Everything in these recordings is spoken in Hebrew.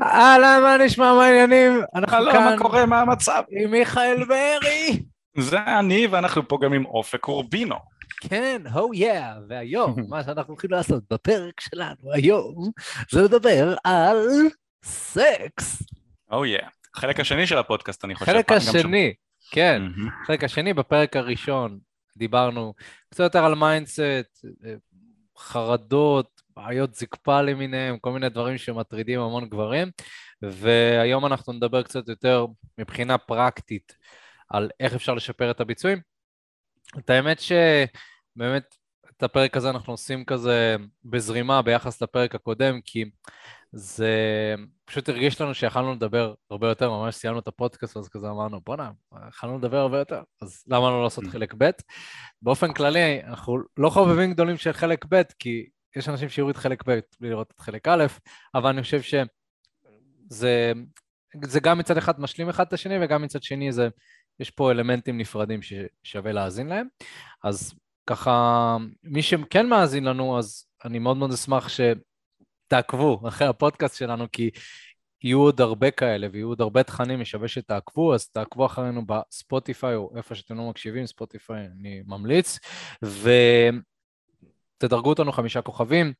אהלן, מה נשמע, מה העניינים? אנחנו כאן מה קורה, מה המצב? עם מיכאל בארי. זה אני, ואנחנו פה גם עם אופק אורבינו. כן, הו יא, והיום, מה שאנחנו הולכים לעשות בפרק שלנו היום, זה לדבר על סקס. או יא. החלק השני של הפודקאסט, אני חושב. חלק. השני, כן. חלק השני, בפרק הראשון דיברנו קצת יותר על mindset, חרדות, בעיות זקפה למיניהם, כל מיני דברים שמטרידים המון גברים, והיום אנחנו נדבר קצת יותר מבחינה פרקטית על איך אפשר לשפר את הביצועים. את האמת שבאמת את הפרק הזה אנחנו עושים כזה בזרימה ביחס לפרק הקודם, כי זה פשוט הרגיש לנו שיכלנו לדבר הרבה יותר, ממש סיימנו את הפודקאסט, אז כזה אמרנו, בואנה, יכלנו לדבר הרבה יותר, אז למה לא לעשות חלק ב'? באופן כללי, אנחנו לא חובבים גדולים של חלק ב', כי יש אנשים שיוריד חלק ב' בלי לראות את חלק א', אבל אני חושב שזה זה גם מצד אחד משלים אחד את השני, וגם מצד שני זה, יש פה אלמנטים נפרדים ששווה להאזין להם. אז ככה, מי שכן מאזין לנו, אז אני מאוד מאוד אשמח שתעקבו אחרי הפודקאסט שלנו, כי יהיו עוד הרבה כאלה ויהיו עוד הרבה תכנים, שווה שתעקבו, אז תעקבו אחרינו בספוטיפיי או איפה שאתם לא מקשיבים, ספוטיפיי אני ממליץ, ותדרגו אותנו חמישה כוכבים,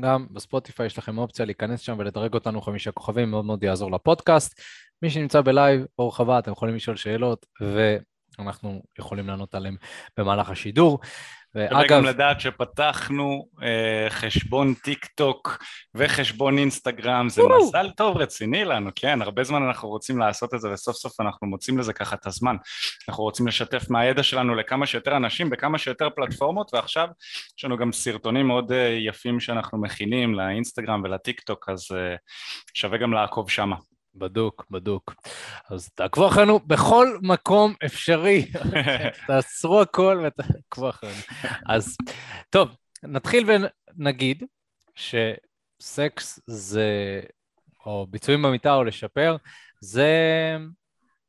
גם בספוטיפיי יש לכם אופציה להיכנס שם ולדרג אותנו חמישה כוכבים, מאוד מאוד יעזור לפודקאסט. מי שנמצא בלייב, ברוך הבא, אתם יכולים לשאול שאלות, ואנחנו יכולים לענות עליהן במהלך השידור. ואגב, גם לדעת שפתחנו אה, חשבון טיק טוק וחשבון אינסטגרם, זה וואו. מזל טוב רציני לנו, כן, הרבה זמן אנחנו רוצים לעשות את זה וסוף סוף אנחנו מוצאים לזה ככה את הזמן. אנחנו רוצים לשתף מהידע שלנו לכמה שיותר אנשים בכמה שיותר פלטפורמות ועכשיו יש לנו גם סרטונים מאוד אה, יפים שאנחנו מכינים לאינסטגרם ולטיק טוק אז אה, שווה גם לעקוב שמה. בדוק, בדוק. אז תעקבו אחרינו בכל מקום אפשרי. תעצרו הכל ותעקבו אחרינו. אז טוב, נתחיל ונגיד שסקס זה, או ביצועים במיטה או לשפר, זה,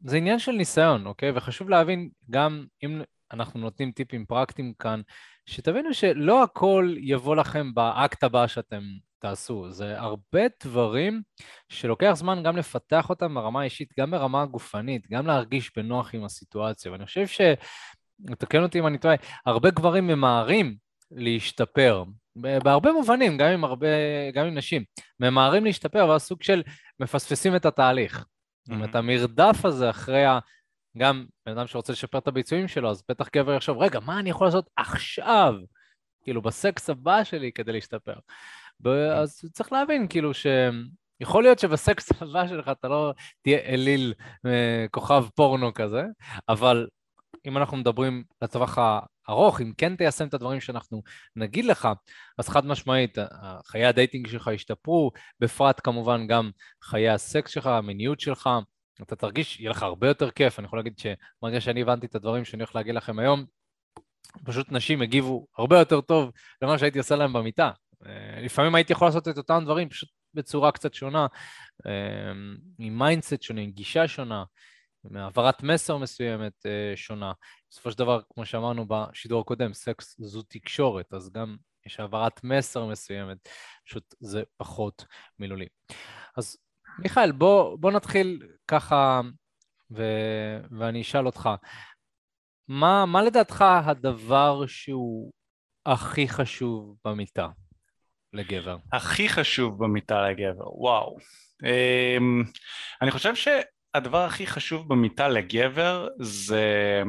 זה עניין של ניסיון, אוקיי? וחשוב להבין, גם אם אנחנו נותנים טיפים פרקטיים כאן, שתבינו שלא הכל יבוא לכם באקט הבא שאתם תעשו. זה הרבה דברים שלוקח זמן גם לפתח אותם ברמה האישית, גם ברמה הגופנית, גם להרגיש בנוח עם הסיטואציה. ואני חושב ש... תקן אותי אם אני טועה, הרבה גברים ממהרים להשתפר, בהרבה מובנים, גם עם הרבה, גם עם נשים, ממהרים להשתפר, אבל סוג של מפספסים את התהליך. זאת אומרת, המרדף הזה אחרי ה... גם בן אדם שרוצה לשפר את הביצועים שלו, אז בטח גבר יחשוב, רגע, מה אני יכול לעשות עכשיו? כאילו, בסקס הבא שלי כדי להשתפר. אז צריך להבין, כאילו, ש... יכול להיות שבסקס הבא שלך אתה לא תהיה אליל אה, כוכב פורנו כזה, אבל אם אנחנו מדברים לטווח הארוך, אם כן תיישם את הדברים שאנחנו נגיד לך, אז חד משמעית, ה- חיי ה dating שלך ישתפרו, בפרט כמובן גם חיי הסקס שלך, המיניות שלך, אתה תרגיש, יהיה לך הרבה יותר כיף. אני יכול להגיד שברגע שאני הבנתי את הדברים שאני הולך להגיד לכם היום, פשוט נשים הגיבו הרבה יותר טוב למה שהייתי עושה להם במיטה. אה, לפעמים הייתי יכול לעשות את אותם דברים, פשוט בצורה קצת שונה, אה, עם mindset שונה, עם גישה שונה, עם העברת מסר מסוימת אה, שונה. בסופו של דבר, כמו שאמרנו בשידור הקודם, סקס זו תקשורת, אז גם יש העברת מסר מסוימת, פשוט זה פחות מילולי. אז מיכאל, בוא, בוא נתחיל ככה, ו... ואני אשאל אותך, מה, מה לדעתך הדבר שהוא הכי חשוב במיטה לגבר? הכי חשוב במיטה לגבר, וואו. אמ, אני חושב שהדבר הכי חשוב במיטה לגבר זה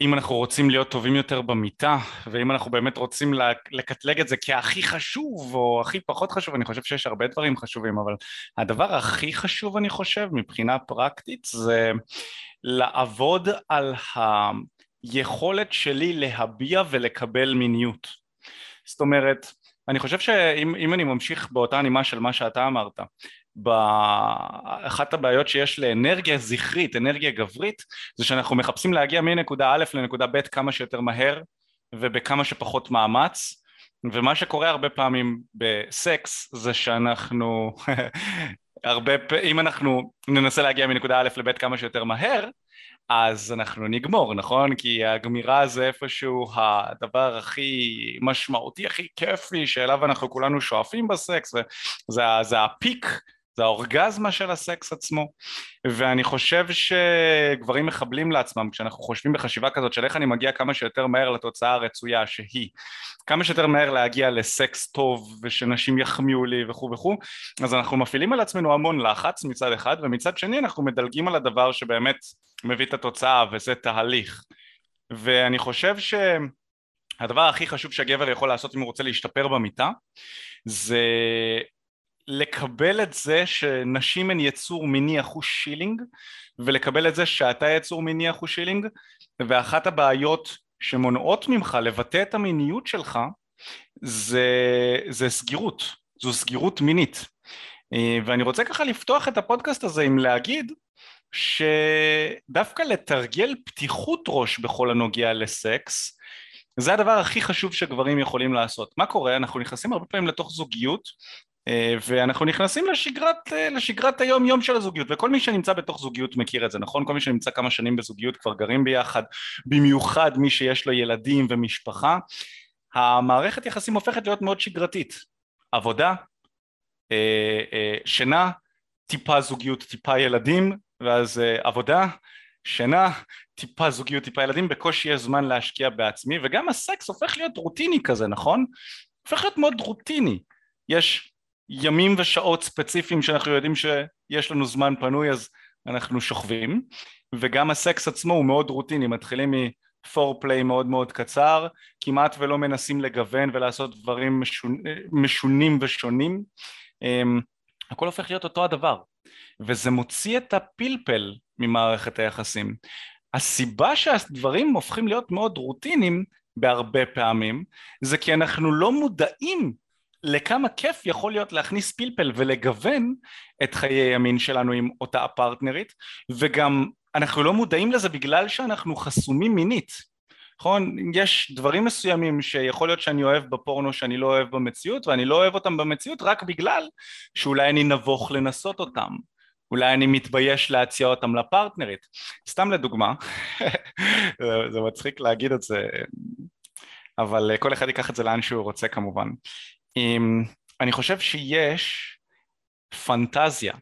אם אנחנו רוצים להיות טובים יותר במיטה ואם אנחנו באמת רוצים לק- לקטלג את זה כהכי חשוב או הכי פחות חשוב, אני חושב שיש הרבה דברים חשובים, אבל הדבר הכי חשוב אני חושב מבחינה פרקטית זה לעבוד על היכולת שלי להביע ולקבל מיניות. זאת אומרת, אני חושב שאם אם אני ממשיך באותה נימה של מה שאתה אמרת, אחת הבעיות שיש לאנרגיה זכרית, אנרגיה גברית, זה שאנחנו מחפשים להגיע מנקודה א' לנקודה ב' כמה שיותר מהר ובכמה שפחות מאמץ, ומה שקורה הרבה פעמים בסקס זה שאנחנו הרבה, אם אנחנו ננסה להגיע מנקודה א' לב' כמה שיותר מהר, אז אנחנו נגמור, נכון? כי הגמירה זה איפשהו הדבר הכי משמעותי, הכי כיפי, שאליו אנחנו כולנו שואפים בסקס, וזה הפיק זה האורגזמה של הסקס עצמו. ואני חושב שגברים מחבלים לעצמם כשאנחנו חושבים בחשיבה כזאת של איך אני מגיע כמה שיותר מהר לתוצאה הרצויה שהיא כמה שיותר מהר להגיע לסקס טוב ושנשים יחמיאו לי וכו' וכו' אז אנחנו מפעילים על עצמנו המון לחץ מצד אחד ומצד שני אנחנו מדלגים על הדבר שבאמת מביא את התוצאה וזה תהליך. ואני חושב ש... הדבר הכי חשוב שהגבר יכול לעשות אם הוא רוצה להשתפר במיטה זה לקבל את זה שנשים הן יצור מיני אחוש שילינג ולקבל את זה שאתה יצור מיני אחוש שילינג ואחת הבעיות שמונעות ממך לבטא את המיניות שלך זה, זה סגירות, זו סגירות מינית אה, ואני רוצה ככה לפתוח את הפודקאסט הזה עם להגיד שדווקא לתרגל פתיחות ראש בכל הנוגע לסקס זה הדבר הכי חשוב שגברים יכולים לעשות. מה קורה? אנחנו נכנסים הרבה פעמים לתוך זוגיות ואנחנו נכנסים לשגרת, אה, לשגרת היום יום של הזוגיות וכל מי שנמצא בתוך זוגיות מכיר את זה נכון? כל מי שנמצא כמה שנים בזוגיות כבר גרים ביחד במיוחד מי שיש לו ילדים ומשפחה המערכת יחסים הופכת להיות מאוד שגרתית עבודה, אה, שינה, טיפה זוגיות, טיפה ילדים ואז עבודה, שינה, טיפה זוגיות, טיפה ילדים, בקושי יש זמן להשקיע בעצמי וגם הסקס הופך להיות רוטיני כזה נכון? הופך להיות מאוד רוטיני יש ימים ושעות ספציפיים שאנחנו יודעים שיש לנו זמן פנוי אז אנחנו שוכבים. וגם הסקס עצמו הוא מאוד רוטיני, מתחילים מפורפליי מאוד מאוד קצר, כמעט ולא מנסים לגוון ולעשות דברים משונים, משונים ושונים, אמ, הכל הופך להיות אותו הדבר. וזה מוציא את הפלפל ממערכת היחסים. הסיבה שהדברים הופכים להיות מאוד רוטיניים בהרבה פעמים זה כי אנחנו לא מודעים לכמה כיף יכול להיות להכניס פלפל ולגוון את חיי המין שלנו עם אותה הפרטנרית וגם אנחנו לא מודעים לזה בגלל שאנחנו חסומים מינית נכון? יש דברים מסוימים שיכול להיות שאני אוהב בפורנו שאני לא אוהב במציאות ואני לא אוהב אותם במציאות רק בגלל שאולי אני נבוך לנסות אותם אולי אני מתבייש להציע אותם לפרטנרית סתם לדוגמה זה מצחיק להגיד את זה אבל כל אחד ייקח את זה לאן שהוא רוצה כמובן אני חושב שיש פנטזיה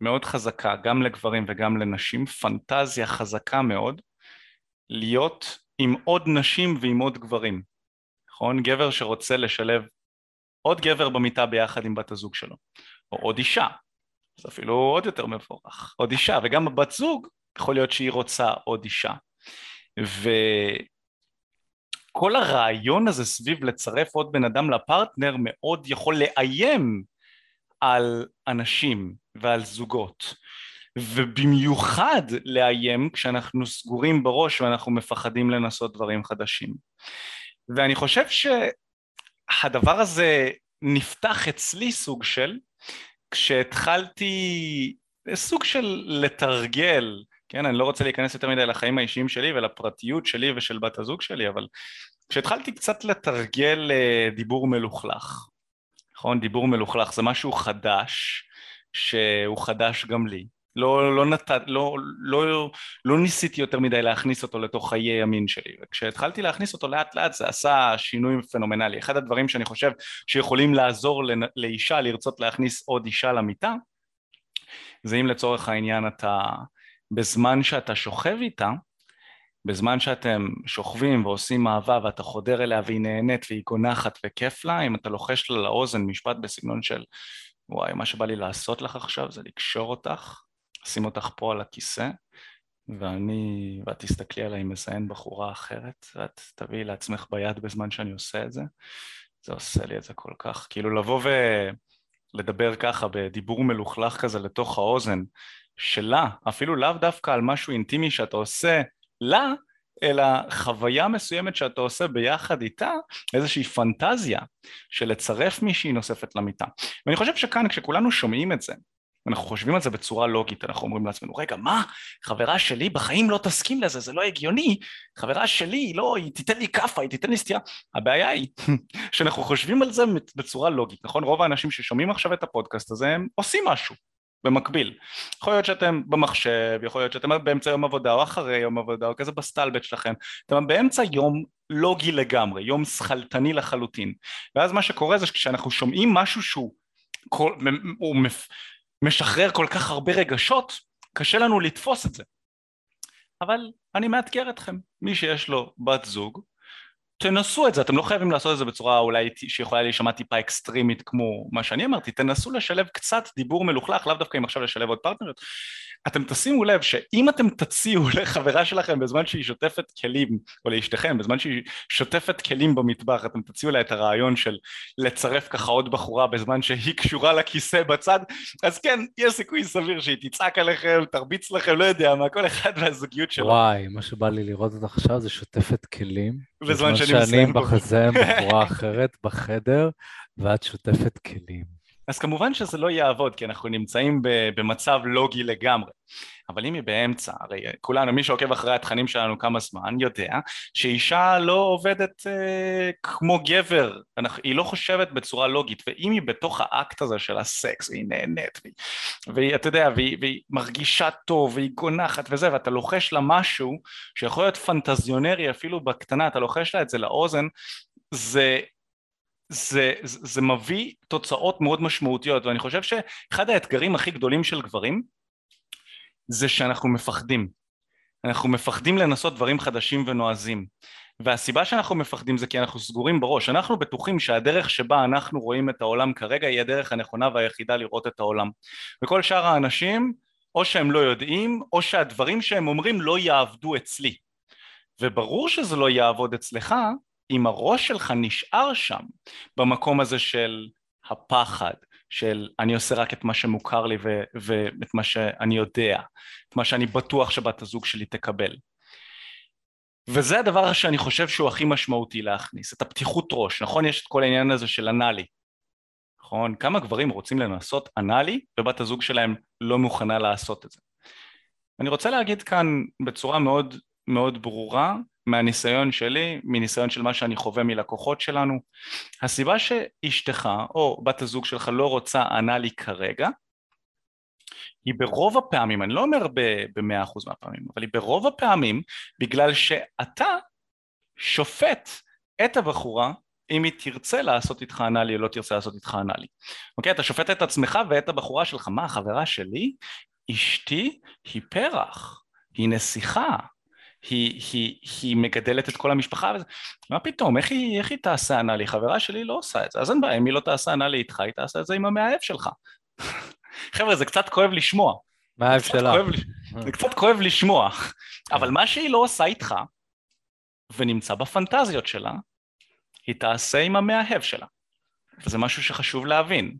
מאוד חזקה גם לגברים וגם לנשים, פנטזיה חזקה מאוד להיות עם עוד נשים ועם עוד גברים, נכון? גבר שרוצה לשלב עוד גבר במיטה ביחד עם בת הזוג שלו, או עוד אישה, זה אפילו עוד יותר מבורך, עוד אישה, וגם הבת זוג יכול להיות שהיא רוצה עוד אישה. ו... כל הרעיון הזה סביב לצרף עוד בן אדם לפרטנר מאוד יכול לאיים על אנשים ועל זוגות. ובמיוחד לאיים כשאנחנו סגורים בראש ואנחנו מפחדים לנסות דברים חדשים. ואני חושב שהדבר הזה נפתח אצלי סוג של כשהתחלתי סוג של לתרגל כן, אני לא רוצה להיכנס יותר מדי לחיים האישיים שלי ולפרטיות שלי ושל בת הזוג שלי, אבל כשהתחלתי קצת לתרגל אה, דיבור מלוכלך, נכון? דיבור מלוכלך זה משהו חדש, שהוא חדש גם לי. לא, לא, נת... לא, לא, לא ניסיתי יותר מדי להכניס אותו לתוך חיי המין שלי וכשהתחלתי להכניס אותו לאט לאט זה עשה שינוי פנומנלי אחד הדברים שאני חושב שיכולים לעזור לאישה לרצות להכניס עוד אישה למיטה זה אם לצורך העניין אתה בזמן שאתה שוכב איתה, בזמן שאתם שוכבים ועושים אהבה ואתה חודר אליה והיא נהנית והיא גונחת וכיף לה, אם אתה לוחש לה לאוזן משפט בסגנון של וואי, מה שבא לי לעשות לך עכשיו זה לקשור אותך, לשים אותך פה על הכיסא ואני, ואת תסתכלי עליי מזיין בחורה אחרת ואת תביאי לעצמך ביד בזמן שאני עושה את זה, זה עושה לי את זה כל כך, כאילו לבוא ולדבר ככה בדיבור מלוכלך כזה לתוך האוזן שלה, אפילו לאו דווקא על משהו אינטימי שאתה עושה לה, אלא חוויה מסוימת שאתה עושה ביחד איתה, איזושהי פנטזיה של לצרף מישהי נוספת למיטה. ואני חושב שכאן כשכולנו שומעים את זה, אנחנו חושבים על זה בצורה לוגית, אנחנו אומרים לעצמנו, רגע, מה? חברה שלי בחיים לא תסכים לזה, זה לא הגיוני, חברה שלי, לא, היא תיתן לי כאפה, היא תיתן לי סטייה. הבעיה היא שאנחנו חושבים על זה בצורה לוגית, נכון? רוב האנשים ששומעים עכשיו את הפודקאסט הזה, הם עושים משהו, במקביל. יכול להיות שאתם במחשב, יכול להיות שאתם באמצע יום עבודה או אחרי יום עבודה או כזה בסטלבט שלכם, אתם באמצע יום לוגי לגמרי, יום שכלתני לחלוטין. ואז מה שקורה זה שכשאנחנו שומעים משהו שהוא כל, הוא משחרר כל כך הרבה רגשות, קשה לנו לתפוס את זה. אבל אני מאתגר אתכם, מי שיש לו בת זוג, תנסו את זה, אתם לא חייבים לעשות את זה בצורה אולי שיכולה להישמע טיפה אקסטרימית כמו מה שאני אמרתי, תנסו לשלב קצת דיבור מלוכלך, לאו דווקא אם עכשיו לשלב עוד פרטנריות, אתם תשימו לב שאם אתם תציעו לחברה שלכם בזמן שהיא שוטפת כלים, או לאשתכם בזמן שהיא שוטפת כלים במטבח, אתם תציעו לה את הרעיון של לצרף ככה עוד בחורה בזמן שהיא קשורה לכיסא בצד, אז כן, יש סיכוי סביר שהיא תצעק עליכם, תרביץ לכם, לא יודע מה, כל אחד והזוגיות שלו. וואי, מה שבא לי לראות אותך עכשיו זה שוטפת כלים. בזמן שאני מסיים. שאני בחזה עם בחורה אחרת בחדר, ואת שוטפת כלים. אז כמובן שזה לא יעבוד כי אנחנו נמצאים במצב לוגי לגמרי. אבל אם היא באמצע, הרי כולנו, מי שעוקב אחרי התכנים שלנו כמה זמן יודע שאישה לא עובדת אה, כמו גבר, היא לא חושבת בצורה לוגית ואם היא בתוך האקט הזה של הסקס והיא נהנית והיא, והיא אתה יודע, והיא, והיא מרגישה טוב והיא גונחת וזה ואתה לוחש לה משהו שיכול להיות פנטזיונרי אפילו בקטנה, אתה לוחש לה את זה לאוזן זה זה, זה, זה מביא תוצאות מאוד משמעותיות ואני חושב שאחד האתגרים הכי גדולים של גברים זה שאנחנו מפחדים. אנחנו מפחדים לנסות דברים חדשים ונועזים. והסיבה שאנחנו מפחדים זה כי אנחנו סגורים בראש. אנחנו בטוחים שהדרך שבה אנחנו רואים את העולם כרגע היא הדרך הנכונה והיחידה לראות את העולם. וכל שאר האנשים או שהם לא יודעים או שהדברים שהם אומרים לא יעבדו אצלי. וברור שזה לא יעבוד אצלך אם הראש שלך נשאר שם במקום הזה של הפחד, של אני עושה רק את מה שמוכר לי ואת מה שאני יודע, את מה שאני בטוח שבת הזוג שלי תקבל. וזה הדבר שאני חושב שהוא הכי משמעותי להכניס, את הפתיחות ראש, נכון? יש את כל העניין הזה של אנאלי, נכון? כמה גברים רוצים לנסות אנאלי ובת הזוג שלהם לא מוכנה לעשות את זה. אני רוצה להגיד כאן בצורה מאוד מאוד ברורה מהניסיון שלי, מניסיון של מה שאני חווה מלקוחות שלנו, הסיבה שאשתך או בת הזוג שלך לא רוצה אנאלי כרגע, היא ברוב הפעמים, אני לא אומר במאה אחוז מהפעמים, אבל היא ברוב הפעמים בגלל שאתה שופט את הבחורה אם היא תרצה לעשות איתך אנאלי או לא תרצה לעשות איתך אנאלי. אוקיי? אתה שופט את עצמך ואת הבחורה שלך, מה החברה שלי? אשתי היא פרח, היא נסיכה, היא, היא, היא מגדלת את כל המשפחה וזה, מה פתאום, איך היא, איך היא תעשה אנאלי? חברה שלי לא עושה את זה, אז אין בעיה, אם היא לא תעשה אנאלי איתך, היא תעשה את זה עם המאהב שלך. חבר'ה, זה קצת כואב לשמוע. מאהב שלה. זה קצת כואב לשמוע, אבל מה שהיא לא עושה איתך, ונמצא בפנטזיות שלה, היא תעשה עם המאהב שלה. וזה משהו שחשוב להבין.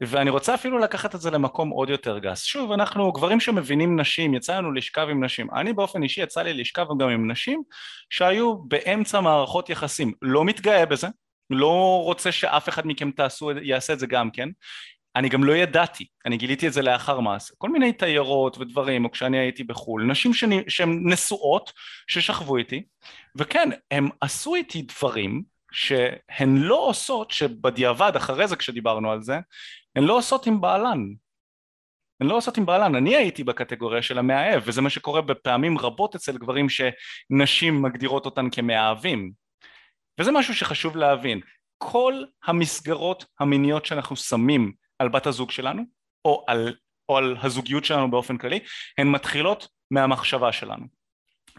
ואני רוצה אפילו לקחת את זה למקום עוד יותר גס. שוב, אנחנו גברים שמבינים נשים, יצא לנו לשכב עם נשים. אני באופן אישי יצא לי לשכב גם עם נשים שהיו באמצע מערכות יחסים. לא מתגאה בזה, לא רוצה שאף אחד מכם תעשו, יעשה את זה גם כן. אני גם לא ידעתי, אני גיליתי את זה לאחר מעשה. כל מיני תיירות ודברים, או כשאני הייתי בחו"ל, נשים שהן נשואות, ששכבו איתי, וכן, הם עשו איתי דברים שהן לא עושות, שבדיעבד, אחרי זה כשדיברנו על זה, הן לא עושות עם בעלן. הן לא עושות עם בעלן. אני הייתי בקטגוריה של המאהב, וזה מה שקורה בפעמים רבות אצל גברים שנשים מגדירות אותן כמאהבים. וזה משהו שחשוב להבין. כל המסגרות המיניות שאנחנו שמים על בת הזוג שלנו, או על, או על הזוגיות שלנו באופן כללי, הן מתחילות מהמחשבה שלנו.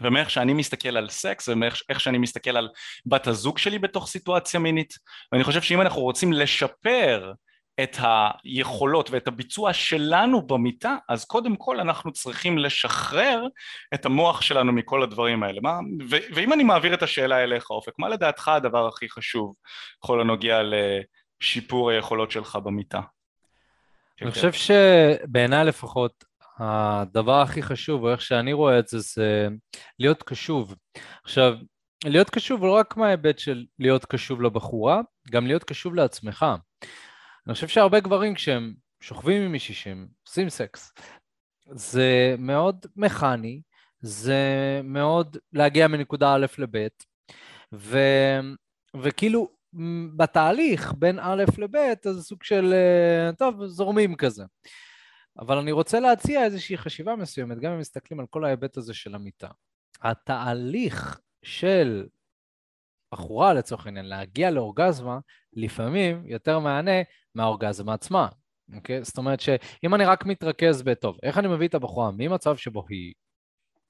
ומאיך שאני מסתכל על סקס ומאיך שאני מסתכל על בת הזוג שלי בתוך סיטואציה מינית ואני חושב שאם אנחנו רוצים לשפר את היכולות ואת הביצוע שלנו במיטה, אז קודם כל אנחנו צריכים לשחרר את המוח שלנו מכל הדברים האלה. מה, ו, ואם אני מעביר את השאלה אליך, אופק, מה לדעתך הדבר הכי חשוב בכל הנוגע לשיפור היכולות שלך במיטה? אני חושב שבעיניי לפחות, הדבר הכי חשוב, או איך שאני רואה את זה, זה להיות קשוב. עכשיו, להיות קשוב לא רק מההיבט של להיות קשוב לבחורה, גם להיות קשוב לעצמך. אני חושב שהרבה גברים כשהם שוכבים עם מישהי שהם עושים סקס, זה מאוד מכני, זה מאוד להגיע מנקודה א' לב', ו... וכאילו בתהליך בין א' לב' אז סוג של, אה, טוב, זורמים כזה. אבל אני רוצה להציע איזושהי חשיבה מסוימת, גם אם מסתכלים על כל ההיבט הזה של המיטה. התהליך של בחורה לצורך העניין להגיע לאורגזמה, לפעמים יותר מענה מהאורגזמה עצמה. אוקיי? זאת אומרת שאם אני רק מתרכז בטוב, איך אני מביא את הבחורה ממצב שבו היא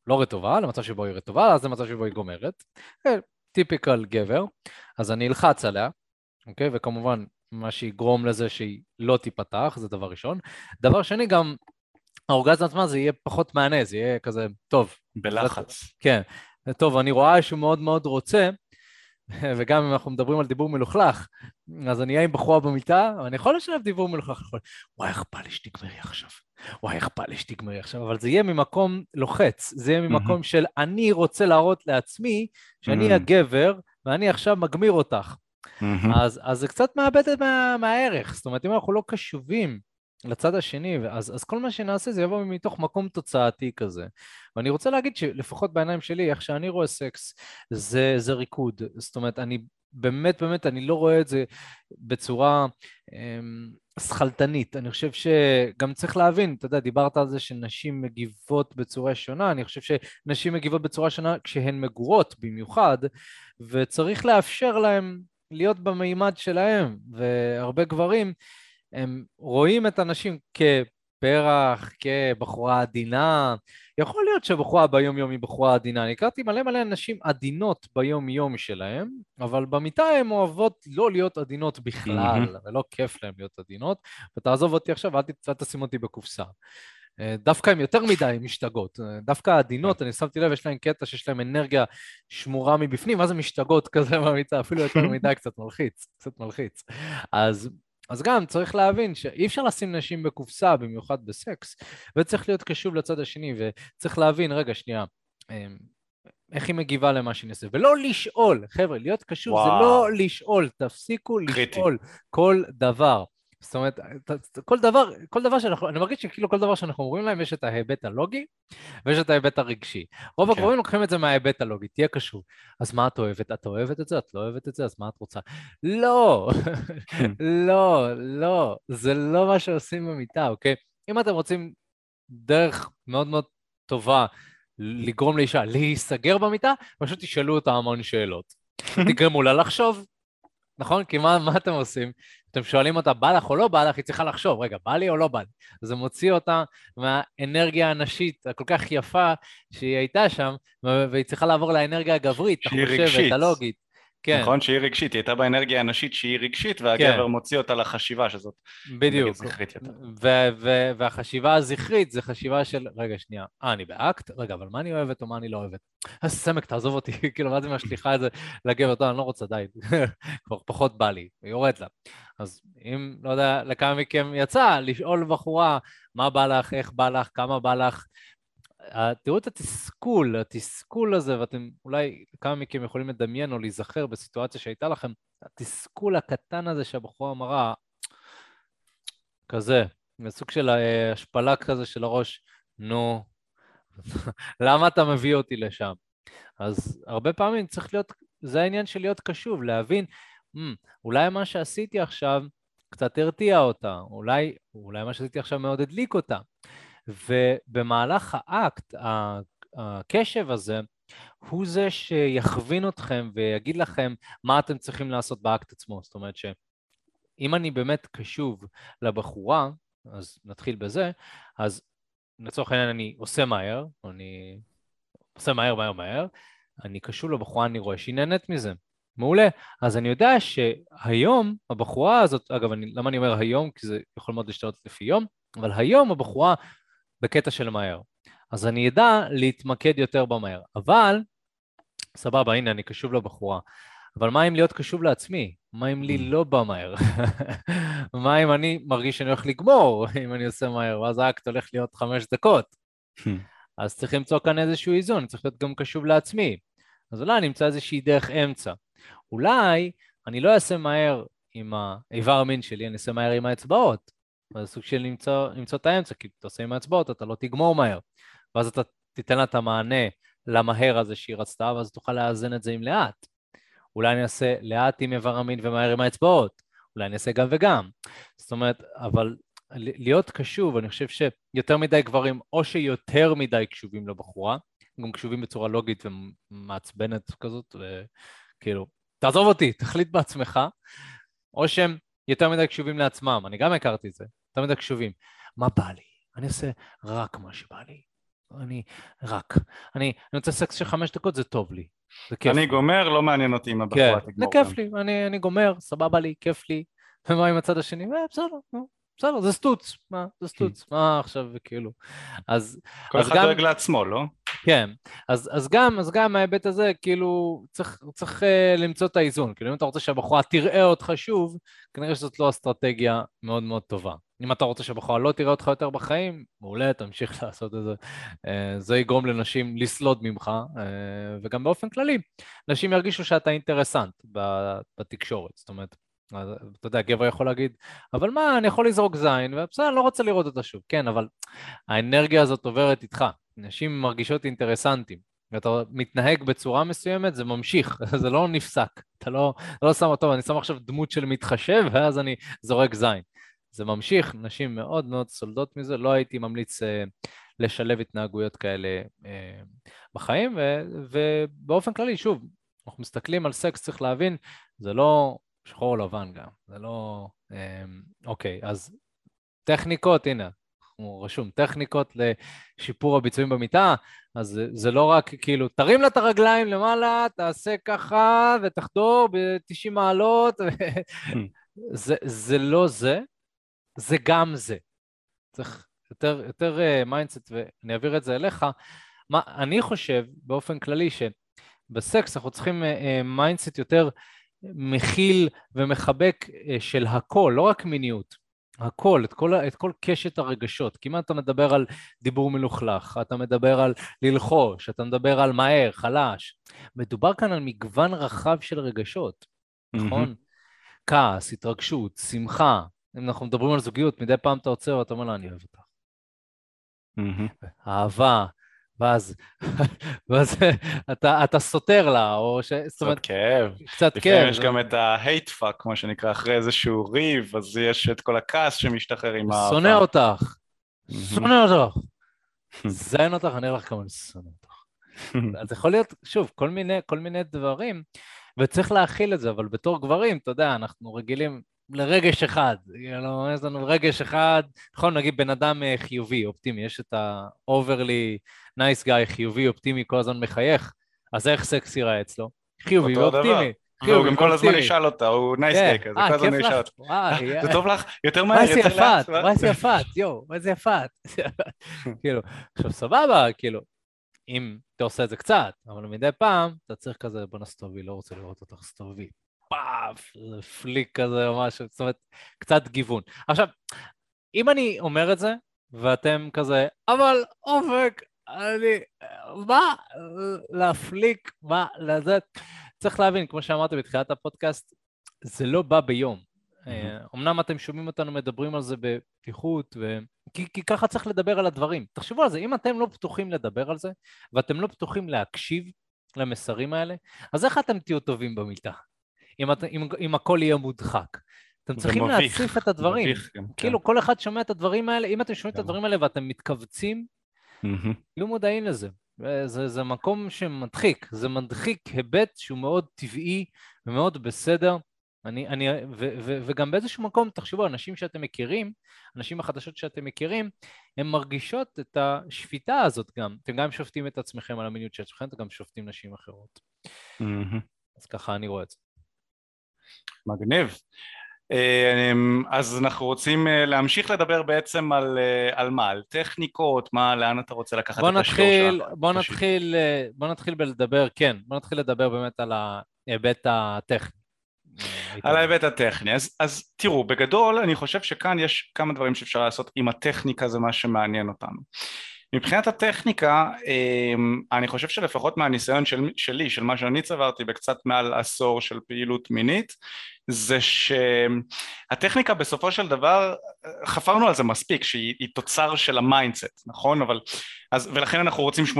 לא רטובה למצב שבו היא רטובה, אז למצב שבו היא גומרת. טיפיקל גבר, אז אני אלחץ עליה, אוקיי? וכמובן, מה שיגרום לזה שהיא לא תיפתח, זה דבר ראשון. דבר שני, גם האורגזמה עצמה זה יהיה פחות מענה, זה יהיה כזה, טוב. בלחץ. כן. טוב, אני רואה שהוא מאוד מאוד רוצה, וגם אם אנחנו מדברים על דיבור מלוכלך, אז אני אהיה עם בחורה במיטה, ואני יכול לשלב דיבור מלוכלך, יכול... וואי, איך בא לי שתגמרי עכשיו. וואי, איך בא לי שתגמרי עכשיו, אבל זה יהיה ממקום לוחץ, זה יהיה ממקום של אני רוצה להראות לעצמי שאני הגבר, ואני עכשיו מגמיר אותך. אז, אז זה קצת מאבד מה, מהערך, זאת אומרת, אם אנחנו לא קשובים לצד השני, אז, אז כל מה שנעשה זה יבוא מתוך מקום תוצאתי כזה. ואני רוצה להגיד שלפחות בעיניים שלי, איך שאני רואה סקס, זה, זה ריקוד. זאת אומרת, אני באמת, באמת, אני לא רואה את זה בצורה אמ, שכלתנית. אני חושב שגם צריך להבין, אתה יודע, דיברת על זה שנשים מגיבות בצורה שונה, אני חושב שנשים מגיבות בצורה שונה כשהן מגורות במיוחד, וצריך לאפשר להן להיות במימד שלהם, והרבה גברים, הם רואים את הנשים כפרח, כבחורה עדינה. יכול להיות שבחורה ביום-יום היא בחורה עדינה. אני הכרתי מלא מלא נשים עדינות ביום-יום שלהם, אבל במיטה הן אוהבות לא להיות עדינות בכלל, mm-hmm. ולא כיף להן להיות עדינות. ותעזוב אותי עכשיו, אל תשים אותי בקופסה. אה, דווקא הן יותר מדי משתגעות. אה, דווקא העדינות, אני שמתי לב, יש להן קטע שיש להן אנרגיה שמורה מבפנים, מה זה משתגעות כזה במיטה? אפילו יותר מדי קצת מלחיץ, קצת מלחיץ. אז אז גם צריך להבין שאי אפשר לשים נשים בקופסה, במיוחד בסקס, וצריך להיות קשוב לצד השני, וצריך להבין, רגע, שנייה, אמ, איך היא מגיבה למה שאני עושה, ולא לשאול, חבר'ה, להיות קשוב וואו. זה לא לשאול, תפסיקו קריטי. לשאול כל דבר. זאת אומרת, כל דבר, כל דבר שאנחנו, אני מרגיש שכאילו כל דבר שאנחנו אומרים להם יש את ההיבט הלוגי ויש את ההיבט הרגשי. רוב כן. הגורמים לוקחים את זה מההיבט הלוגי, תהיה קשור. אז מה את אוהבת? את אוהבת את זה? את לא אוהבת את זה? אז מה את רוצה? לא, לא, לא, זה לא מה שעושים במיטה, אוקיי? אם אתם רוצים דרך מאוד מאוד טובה לגרום לאישה להיסגר במיטה, פשוט תשאלו אותה המון שאלות. תגרמו לה לחשוב, נכון? כי מה, מה אתם עושים? אתם שואלים אותה, בא לך או לא בא לך, היא צריכה לחשוב, רגע, בא לי או לא בא לי? זה מוציא אותה מהאנרגיה הנשית הכל כך יפה שהיא הייתה שם, והיא צריכה לעבור לאנרגיה הגברית, החושבת, הלוגית. כן. נכון שהיא רגשית, היא הייתה באנרגיה הנשית שהיא רגשית, והגבר כן. מוציא אותה לחשיבה שזאת. בדיוק. ו- ו- והחשיבה הזכרית זה חשיבה של, רגע, שנייה, אה, אני באקט? רגע, אבל מה אני אוהבת או מה אני לא אוהבת? אז סמק, תעזוב אותי, כאילו, ואז היא משליכה את זה לגבר, טוב, אני לא רוצה, די, כבר פחות בא לי, היא יורד לה. אז אם, לא יודע, לכמה מכם יצא לשאול בחורה, מה בא לך, איך בא לך, כמה בא לך, תראו את התסכול, התסכול הזה, ואתם אולי כמה מכם יכולים לדמיין או להיזכר בסיטואציה שהייתה לכם, התסכול הקטן הזה שהבחורה אמרה, כזה, מסוג של אה, השפלה כזה של הראש, נו, למה אתה מביא אותי לשם? אז הרבה פעמים צריך להיות, זה העניין של להיות קשוב, להבין, mm, אולי מה שעשיתי עכשיו קצת הרתיע אותה, אולי, אולי מה שעשיתי עכשיו מאוד הדליק אותה. ובמהלך האקט, הקשב הזה, הוא זה שיכווין אתכם ויגיד לכם מה אתם צריכים לעשות באקט עצמו. זאת אומרת שאם אני באמת קשוב לבחורה, אז נתחיל בזה, אז לצורך העניין אני עושה מהר, אני עושה מהר, מהר, מהר, אני קשוב לבחורה, אני רואה שהיא נהנית מזה. מעולה. אז אני יודע שהיום הבחורה הזאת, אגב, אני, למה אני אומר היום? כי זה יכול מאוד להשתנות לפי יום, אבל היום הבחורה בקטע של מהר. אז אני אדע להתמקד יותר במהר. אבל, סבבה, הנה, אני קשוב לבחורה. אבל מה אם להיות קשוב לעצמי? מה אם לי. לא בא מהר? מה אם אני מרגיש שאני הולך לגמור אם אני עושה מהר, ואז האקט הולך להיות חמש דקות? אז צריך למצוא כאן איזשהו איזון, צריך להיות גם קשוב לעצמי. אז אולי אני אמצא איזושהי דרך אמצע. אולי אני לא אעשה מהר עם האיבר המין שלי, אני אעשה מהר עם האצבעות. זה סוג של למצוא, למצוא את האמצע, כי אתה עושה עם האצבעות, אתה לא תגמור מהר. ואז אתה תיתן לה את המענה למהר הזה שהיא רצתה, ואז תוכל לאזן את זה עם לאט. אולי אני אעשה לאט עם איבר המין ומהר עם האצבעות, אולי אני אעשה גם וגם. זאת אומרת, אבל להיות קשוב, אני חושב שיותר מדי גברים, או שיותר מדי קשובים לבחורה, גם קשובים בצורה לוגית ומעצבנת כזאת, וכאילו, תעזוב אותי, תחליט בעצמך, או שהם יותר מדי קשובים לעצמם, אני גם הכרתי את זה, יותר מדי קשובים. מה בא לי? אני אעשה רק מה שבא לי. אני רק. אני, אני רוצה סקס של חמש דקות, זה טוב לי. זה כיף. אני גומר, לא מעניין אותי אם הבחורה כן, זה כיף לי, אני, אני גומר, סבבה לי, כיף לי. ומה עם הצד השני? אה, בסדר, נו, בסדר, זה סטוץ, מה, זה סטוץ, מה עכשיו, כאילו. אז... כל אחד דואג לעצמו, לא? כן, אז, אז גם, אז גם מההיבט הזה, כאילו, צריך, צריך uh, למצוא את האיזון. כאילו, אם אתה רוצה שהבחורה תראה אותך שוב, כנראה שזאת לא אסטרטגיה מאוד מאוד טובה. אם אתה רוצה שהבחורה לא תראה אותך יותר בחיים, מעולה, תמשיך לעשות את זה. Uh, זה יגרום לנשים לסלוד ממך, uh, וגם באופן כללי, נשים ירגישו שאתה אינטרסנט בתקשורת. זאת אומרת, אתה יודע, גבר יכול להגיד, אבל מה, אני יכול לזרוק זין, ובסדר, אני לא רוצה לראות אותה שוב. כן, אבל האנרגיה הזאת עוברת איתך. נשים מרגישות אינטרסנטים, ואתה מתנהג בצורה מסוימת, זה ממשיך, זה לא נפסק. אתה לא, לא שם, טוב, אני שם עכשיו דמות של מתחשב, ואז אני זורק זין. זה ממשיך, נשים מאוד מאוד סולדות מזה, לא הייתי ממליץ אה, לשלב התנהגויות כאלה אה, בחיים, ו, ובאופן כללי, שוב, אנחנו מסתכלים על סקס, צריך להבין, זה לא שחור לבן גם, זה לא... אה, אוקיי, אז טכניקות, הנה, הוא רשום, טכניקות לשיפור הביצועים במיטה, אז זה, זה לא רק כאילו, תרים לה את הרגליים למעלה, תעשה ככה ותחדור ב-90 מעלות, זה, זה לא זה, זה גם זה. צריך יותר, יותר mindset, uh, ואני אעביר את זה אליך. מה, אני חושב באופן כללי שבסקס אנחנו צריכים mindset uh, uh, יותר מכיל ומחבק uh, של הכל, לא רק מיניות. הכל, את כל, את כל קשת הרגשות. כמעט אתה מדבר על דיבור מלוכלך, אתה מדבר על ללחוש, אתה מדבר על מהר, חלש. מדובר כאן על מגוון רחב של רגשות, נכון? Mm-hmm. כעס, התרגשות, שמחה. אם אנחנו מדברים על זוגיות, מדי פעם אתה עוצר ואתה אומר לה, אני אוהב אותך. Mm-hmm. אהבה, ואז, ואז אתה, אתה סותר לה, או ש... זאת אומרת... קצת כאב. קצת כאב. לפעמים יש גם את ה-hate fuck, כמו שנקרא, אחרי איזשהו ריב, אז יש את כל הכעס שמשתחרר עם האהבה. שונא אותך. שונא אותך. זיין אותך, אני אראה לך כמה אני שונא אותך. אז יכול להיות, שוב, כל מיני, כל מיני דברים, וצריך להכיל את זה, אבל בתור גברים, אתה יודע, אנחנו רגילים, לרגש אחד, כאילו, יש לנו רגש אחד, נכון, נגיד בן אדם אה, חיובי, אופטימי, יש את ה-overly nice guy, חיובי, אופטימי, כל הזמן מחייך, אז איך סקס ייראה אצלו? חיובי ואופטימי. הוא גם כל הזמן ישאל אותה, הוא nice guy כזה, כל הזמן ישאל אותה. זה טוב לך? יותר מהר, יותר לאט. מה זה יפת, יואו, מה זה יפת. כאילו, עכשיו סבבה, כאילו, אם אתה עושה את זה קצת, אבל מדי פעם אתה צריך כזה, בוא נסתובי, לא רוצה לראות אותך סתובי. פאף, פליק כזה או משהו, זאת אומרת, קצת גיוון. עכשיו, אם אני אומר את זה, ואתם כזה, אבל אופק, אני, מה, להפליק, מה, לזה, צריך להבין, כמו שאמרתי בתחילת הפודקאסט, זה לא בא ביום. Mm-hmm. אמנם אתם שומעים אותנו מדברים על זה בפתיחות, ו... כי, כי ככה צריך לדבר על הדברים. תחשבו על זה, אם אתם לא פתוחים לדבר על זה, ואתם לא פתוחים להקשיב למסרים האלה, אז איך אתם תהיו טובים במיטה? אם, את, אם, אם הכל יהיה מודחק. אתם צריכים מביך, להציף את הדברים. מביך גם, כאילו כן. כל אחד שומע את הדברים האלה, אם אתם שומעים את הדברים האלה ואתם מתכווצים, תהיו מודעים לזה. זה, זה מקום שמדחיק, זה מדחיק היבט שהוא מאוד טבעי ומאוד בסדר. אני, אני, ו, ו, וגם באיזשהו מקום, תחשבו, אנשים שאתם מכירים, אנשים החדשות שאתם מכירים, הן מרגישות את השפיטה הזאת גם. אתם גם שופטים את עצמכם על המיניות של עצמכם, אתם גם שופטים נשים אחרות. Mm-hmm. אז ככה אני רואה את זה. מגניב. אמ, אז אנחנו רוצים אה, להמשיך לדבר בעצם על, אה, על מה? על טכניקות, מה, לאן אתה רוצה לקחת את נתחיל, שלך? בוא נתחיל, אה, בוא נתחיל בלדבר, כן, בוא נתחיל לדבר באמת על ההיבט הטכני. על ההיבט הטכני. אז, אז תראו, בגדול אני חושב שכאן יש כמה דברים שאפשר לעשות עם הטכניקה, זה מה שמעניין אותנו. מבחינת הטכניקה, אמ, אני חושב שלפחות מהניסיון של, שלי, של מה שאני צברתי בקצת מעל עשור של פעילות מינית, זה שהטכניקה בסופו של דבר, חפרנו על זה מספיק, שהיא תוצר של ה mindset, נכון? אבל, אז, ולכן אנחנו רוצים 80%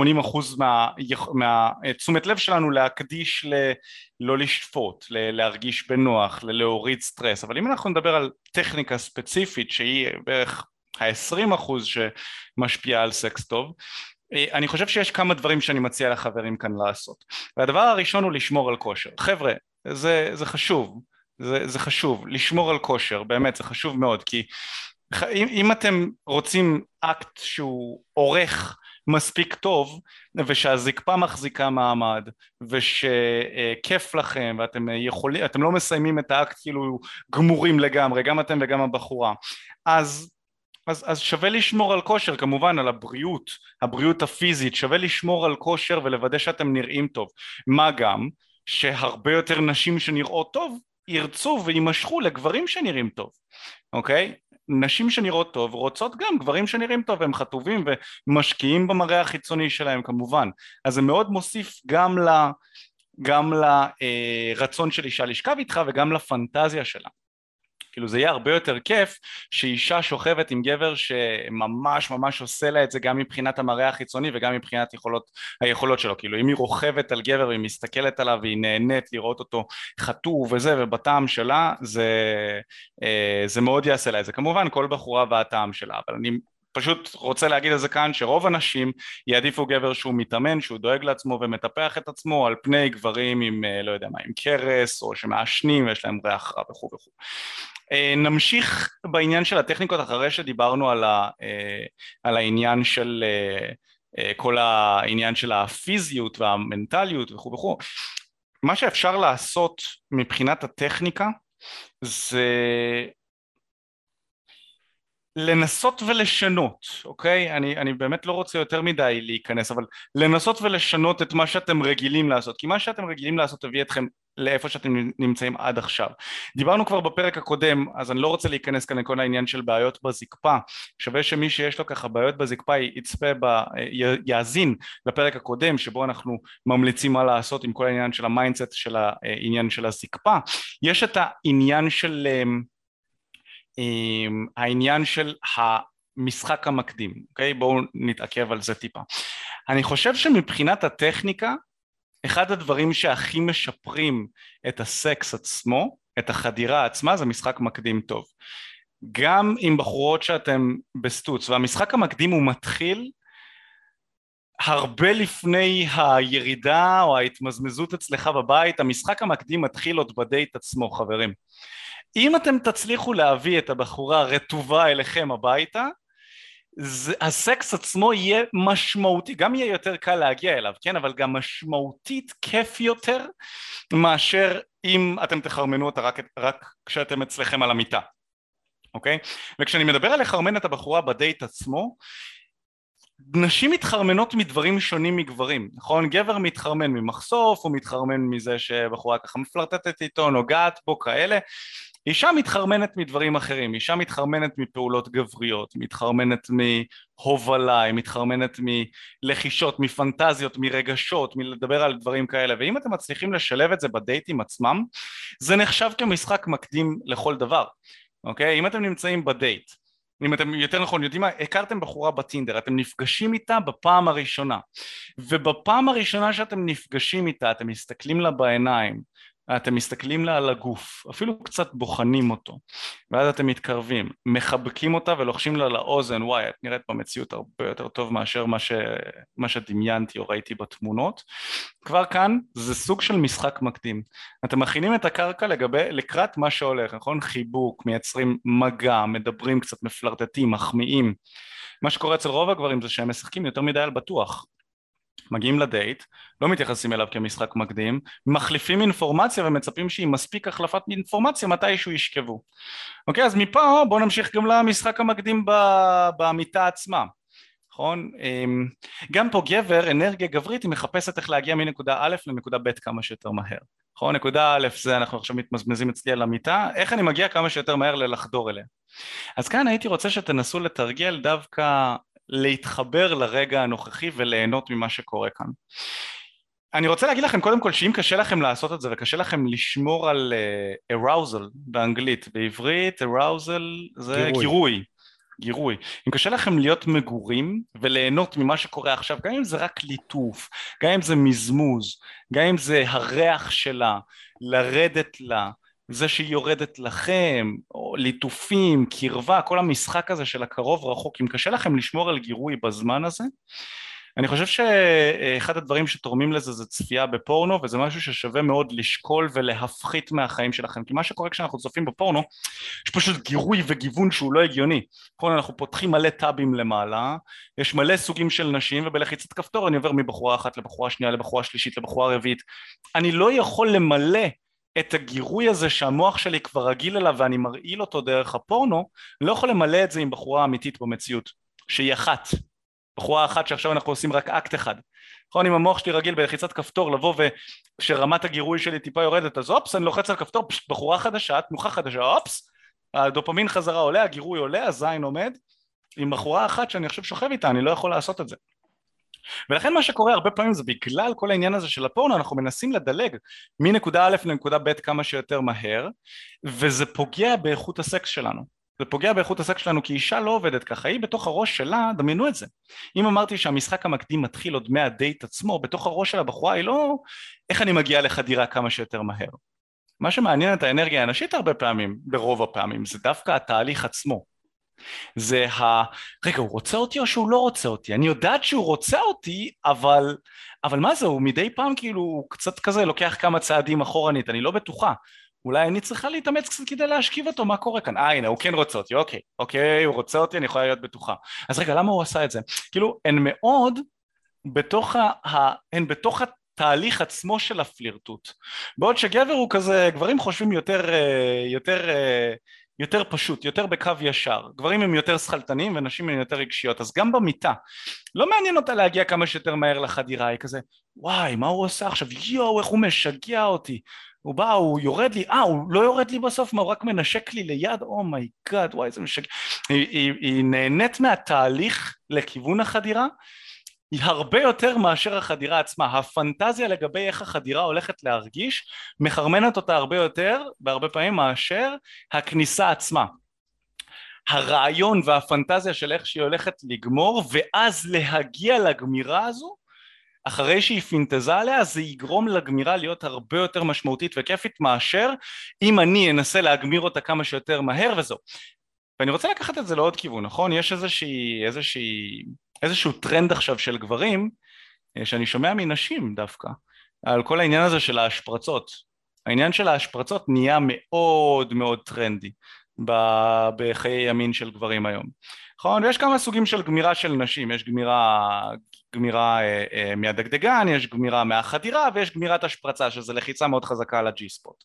מהתשומת מה, לב שלנו להקדיש ל... לא לשפוט, ל, להרגיש בנוח, להוריד סטרס, אבל אם אנחנו נדבר על טכניקה ספציפית שהיא בערך ה-20% שמשפיעה על סקס טוב, אני חושב שיש כמה דברים שאני מציע לחברים כאן לעשות. והדבר הראשון הוא לשמור על כושר. חבר'ה, זה, זה חשוב, זה, זה חשוב, לשמור על כושר, באמת זה חשוב מאוד, כי אם, אם אתם רוצים אקט שהוא עורך מספיק טוב ושהזקפה מחזיקה מעמד ושכיף לכם ואתם יכולים, אתם לא מסיימים את האקט כאילו גמורים לגמרי, גם אתם וגם הבחורה, אז אז, אז שווה לשמור על כושר כמובן על הבריאות, הבריאות הפיזית, שווה לשמור על כושר ולוודא שאתם נראים טוב, מה גם שהרבה יותר נשים שנראות טוב ירצו ויימשכו לגברים שנראים טוב, אוקיי? נשים שנראות טוב רוצות גם גברים שנראים טוב הם חטובים ומשקיעים במראה החיצוני שלהם כמובן. אז זה מאוד מוסיף גם, ל, גם לרצון של אישה לשכב איתך וגם לפנטזיה שלה כאילו זה יהיה הרבה יותר כיף שאישה שוכבת עם גבר שממש ממש עושה לה את זה גם מבחינת המראה החיצוני וגם מבחינת יכולות, היכולות שלו, כאילו אם היא רוכבת על גבר והיא מסתכלת עליו והיא נהנית לראות אותו חטוב וזה ובטעם שלה זה, אה, זה מאוד יעשה לה את זה, כמובן כל בחורה והטעם שלה, אבל אני פשוט רוצה להגיד את זה כאן שרוב הנשים יעדיפו גבר שהוא מתאמן, שהוא דואג לעצמו ומטפח את עצמו על פני גברים עם אה, לא יודע מה, עם קרס או שמעשנים ויש להם ריח רע וכו' וכו'. אה, נמשיך בעניין של הטכניקות אחרי שדיברנו על, ה, אה, על העניין של כל העניין של הפיזיות והמנטליות וכו' וכו'. מה שאפשר לעשות מבחינת הטכניקה זה לנסות ולשנות, אוקיי? אני, אני באמת לא רוצה יותר מדי להיכנס, אבל לנסות ולשנות את מה שאתם רגילים לעשות, כי מה שאתם רגילים לעשות הביא אתכם לאיפה שאתם נמצאים עד עכשיו. דיברנו כבר בפרק הקודם, אז אני לא רוצה להיכנס כאן לכל העניין של בעיות בזקפה, שווה שמי שיש לו ככה בעיות בזקפה יצפה, ב, יאזין לפרק הקודם, שבו אנחנו ממליצים מה לעשות עם כל העניין של ה mindset של העניין של הזקפה. יש את העניין של... העניין של המשחק המקדים, אוקיי? בואו נתעכב על זה טיפה. אני חושב שמבחינת הטכניקה, אחד הדברים שהכי משפרים את הסקס עצמו, את החדירה עצמה, זה משחק מקדים טוב. גם עם בחורות שאתם בסטוץ, והמשחק המקדים הוא מתחיל הרבה לפני הירידה או ההתמזמזות אצלך בבית, המשחק המקדים מתחיל עוד בדייט עצמו, חברים. אם אתם תצליחו להביא את הבחורה הרטובה אליכם הביתה, זה, הסקס עצמו יהיה משמעותי, גם יהיה יותר קל להגיע אליו, כן, אבל גם משמעותית כיף יותר מאשר אם אתם תחרמנו אותה רק, רק כשאתם אצלכם על המיטה, אוקיי? וכשאני מדבר על לחרמן את הבחורה בדייט עצמו, נשים מתחרמנות מדברים שונים מגברים, נכון? גבר מתחרמן ממחשוף, הוא מתחרמן מזה שבחורה ככה מפלרטטת איתו, נוגעת בו, כאלה אישה מתחרמנת מדברים אחרים, אישה מתחרמנת מפעולות גבריות, מתחרמנת מהובלה, היא מתחרמנת מלחישות, מפנטזיות, מרגשות, מלדבר על דברים כאלה, ואם אתם מצליחים לשלב את זה בדייטים עצמם, זה נחשב כמשחק מקדים לכל דבר, אוקיי? אם אתם נמצאים בדייט, אם אתם יותר נכון יודעים מה, הכרתם בחורה בטינדר, אתם נפגשים איתה בפעם הראשונה ובפעם הראשונה שאתם נפגשים איתה אתם מסתכלים לה בעיניים אתם מסתכלים לה על הגוף, אפילו קצת בוחנים אותו, ואז אתם מתקרבים, מחבקים אותה ולוחשים לה לאוזן, וואי, את נראית במציאות הרבה יותר טוב מאשר מה, ש... מה שדמיינתי או ראיתי בתמונות. כבר כאן זה סוג של משחק מקדים. אתם מכינים את הקרקע לגבי, לקראת מה שהולך, נכון? חיבוק, מייצרים מגע, מדברים קצת, מפלרטטים, מחמיאים. מה שקורה אצל רוב הגברים זה שהם משחקים יותר מדי על בטוח. מגיעים לדייט, לא מתייחסים אליו כמשחק מקדים, מחליפים אינפורמציה ומצפים שעם מספיק החלפת אינפורמציה מתישהו ישכבו. אוקיי, אז מפה בואו נמשיך גם למשחק המקדים במיטה עצמה. נכון? אמ, גם פה גבר, אנרגיה גברית, היא מחפשת איך להגיע מנקודה א' לנקודה ב' כמה שיותר מהר. נכון? נקודה א' זה אנחנו עכשיו מתמזמזים אצלי על המיטה, איך אני מגיע כמה שיותר מהר ללחדור אליה. אז כאן הייתי רוצה שתנסו לתרגל דווקא להתחבר לרגע הנוכחי וליהנות ממה שקורה כאן. אני רוצה להגיד לכם קודם כל שאם קשה לכם לעשות את זה וקשה לכם לשמור על uh, arousal באנגלית, בעברית arousal זה גירוי. גירוי. גירוי. אם קשה לכם להיות מגורים וליהנות ממה שקורה עכשיו, גם אם זה רק ליטוף, גם אם זה מזמוז, גם אם זה הריח שלה, לרדת לה, זה שהיא יורדת לכם, או ליטופים, קרבה, כל המשחק הזה של הקרוב רחוק, אם קשה לכם לשמור על גירוי בזמן הזה, אני חושב שאחד הדברים שתורמים לזה זה צפייה בפורנו וזה משהו ששווה מאוד לשקול ולהפחית מהחיים שלכם. כי מה שקורה כשאנחנו צופים בפורנו יש פשוט גירוי וגיוון שהוא לא הגיוני. נכון אנחנו פותחים מלא טאבים למעלה יש מלא סוגים של נשים ובלחיצת כפתור אני עובר מבחורה אחת לבחורה שנייה לבחורה שלישית לבחורה רביעית. אני לא יכול למלא את הגירוי הזה שהמוח שלי כבר רגיל אליו ואני מרעיל אותו דרך הפורנו לא יכול למלא את זה עם בחורה אמיתית במציאות שהיא אחת. בחורה אחת שעכשיו אנחנו עושים רק אקט אחד. נכון? אם המוח שלי רגיל בלחיצת כפתור לבוא וכשרמת הגירוי שלי טיפה יורדת אז אופס אני לוחץ על כפתור פשוט בחורה חדשה תנוחה חדשה אופס הדופמין חזרה עולה הגירוי עולה הזין עומד. עם בחורה אחת שאני עכשיו שוכב איתה אני לא יכול לעשות את זה ולכן מה שקורה הרבה פעמים זה בגלל כל העניין הזה של הפורנו אנחנו מנסים לדלג מנקודה א' לנקודה ב' כמה שיותר מהר וזה פוגע באיכות הסקס שלנו זה פוגע באיכות הסקס שלנו כי אישה לא עובדת ככה, היא בתוך הראש שלה, דמיינו את זה. אם אמרתי שהמשחק המקדים מתחיל עוד מהדייט עצמו, בתוך הראש של הבחורה היא לא איך אני מגיע לחדירה כמה שיותר מהר. מה שמעניין את האנרגיה הנשית הרבה פעמים, ברוב הפעמים, זה דווקא התהליך עצמו. זה ה... רגע, הוא רוצה אותי או שהוא לא רוצה אותי? אני יודעת שהוא רוצה אותי, אבל... אבל מה זה, הוא מדי פעם כאילו, הוא קצת כזה לוקח כמה צעדים אחורנית, אני לא בטוחה. אולי אני צריכה להתאמץ קצת כדי להשכיב אותו, מה קורה כאן? אה הנה הוא כן רוצה אותי, אוקיי, אוקיי, הוא רוצה אותי, אני יכולה להיות בטוחה. אז רגע, למה הוא עשה את זה? כאילו, הן מאוד בתוך, ה, הן בתוך התהליך עצמו של הפלירטוט. בעוד שגבר הוא כזה, גברים חושבים יותר, אה, יותר, אה, יותר פשוט, יותר בקו ישר. גברים הם יותר שכלתנים ונשים הן יותר רגשיות. אז גם במיטה, לא מעניין אותה להגיע כמה שיותר מהר לחדירה, היא כזה, וואי, מה הוא עושה עכשיו? יואו, איך הוא משגע אותי. הוא בא, הוא יורד לי, אה, הוא לא יורד לי בסוף, מה, הוא רק מנשק לי ליד, oh my god, oh וואי, איזה משגע. היא, היא, היא נהנית מהתהליך לכיוון החדירה, היא הרבה יותר מאשר החדירה עצמה. הפנטזיה לגבי איך החדירה הולכת להרגיש, מחרמנת אותה הרבה יותר, בהרבה פעמים, מאשר הכניסה עצמה. הרעיון והפנטזיה של איך שהיא הולכת לגמור, ואז להגיע לגמירה הזו, אחרי שהיא פינטזה עליה זה יגרום לגמירה להיות הרבה יותר משמעותית וכיפית מאשר אם אני אנסה להגמיר אותה כמה שיותר מהר וזהו. ואני רוצה לקחת את זה לעוד כיוון, נכון? יש איזושהי, איזושהי, איזשהו טרנד עכשיו של גברים אה, שאני שומע מנשים דווקא על כל העניין הזה של ההשפרצות. העניין של ההשפרצות נהיה מאוד מאוד טרנדי בחיי ימין של גברים היום. נכון? ויש כמה סוגים של גמירה של נשים, יש גמירה גמירה אה, אה, מהדגדגן, יש גמירה מהחדירה ויש גמירת השפרצה שזה לחיצה מאוד חזקה על הג'י ספוט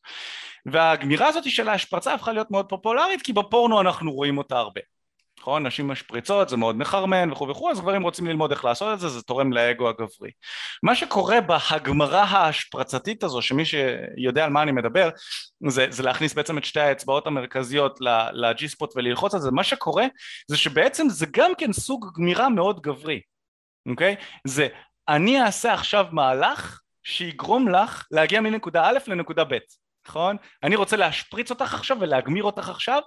והגמירה הזאת של ההשפרצה הפכה להיות מאוד פופולרית כי בפורנו אנחנו רואים אותה הרבה נכון? נשים משפריצות זה מאוד מחרמן וכו' וכו' אז גברים רוצים ללמוד איך לעשות את זה זה תורם לאגו הגברי מה שקורה בהגמרה ההשפרצתית הזו שמי שיודע על מה אני מדבר זה, זה להכניס בעצם את שתי האצבעות המרכזיות לג'י ספוט וללחוץ על זה מה שקורה זה שבעצם זה גם כן סוג גמירה מאוד גברי אוקיי? זה אני אעשה עכשיו מהלך שיגרום לך להגיע מנקודה א' לנקודה ב', נכון? אני רוצה להשפריץ אותך עכשיו ולהגמיר אותך עכשיו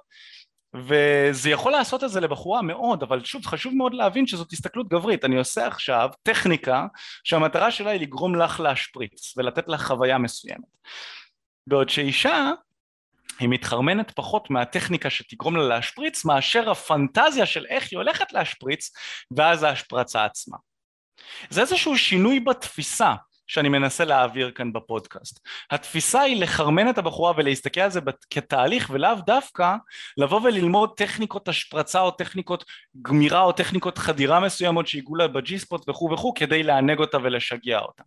וזה יכול לעשות את זה לבחורה מאוד, אבל שוב חשוב מאוד להבין שזאת הסתכלות גברית, אני עושה עכשיו טכניקה שהמטרה שלה היא לגרום לך להשפריץ ולתת לך חוויה מסוימת. בעוד שאישה היא מתחרמנת פחות מהטכניקה שתגרום לה להשפריץ מאשר הפנטזיה של איך היא הולכת להשפריץ ואז ההשפרצה עצמה. זה איזשהו שינוי בתפיסה שאני מנסה להעביר כאן בפודקאסט. התפיסה היא לחרמן את הבחורה ולהסתכל על זה כתהליך ולאו דווקא לבוא וללמוד טכניקות השפרצה או טכניקות גמירה או טכניקות חדירה מסוימות שהגיעו לה בג'י ספוט וכו' וכו' כדי לענג אותה ולשגע אותה.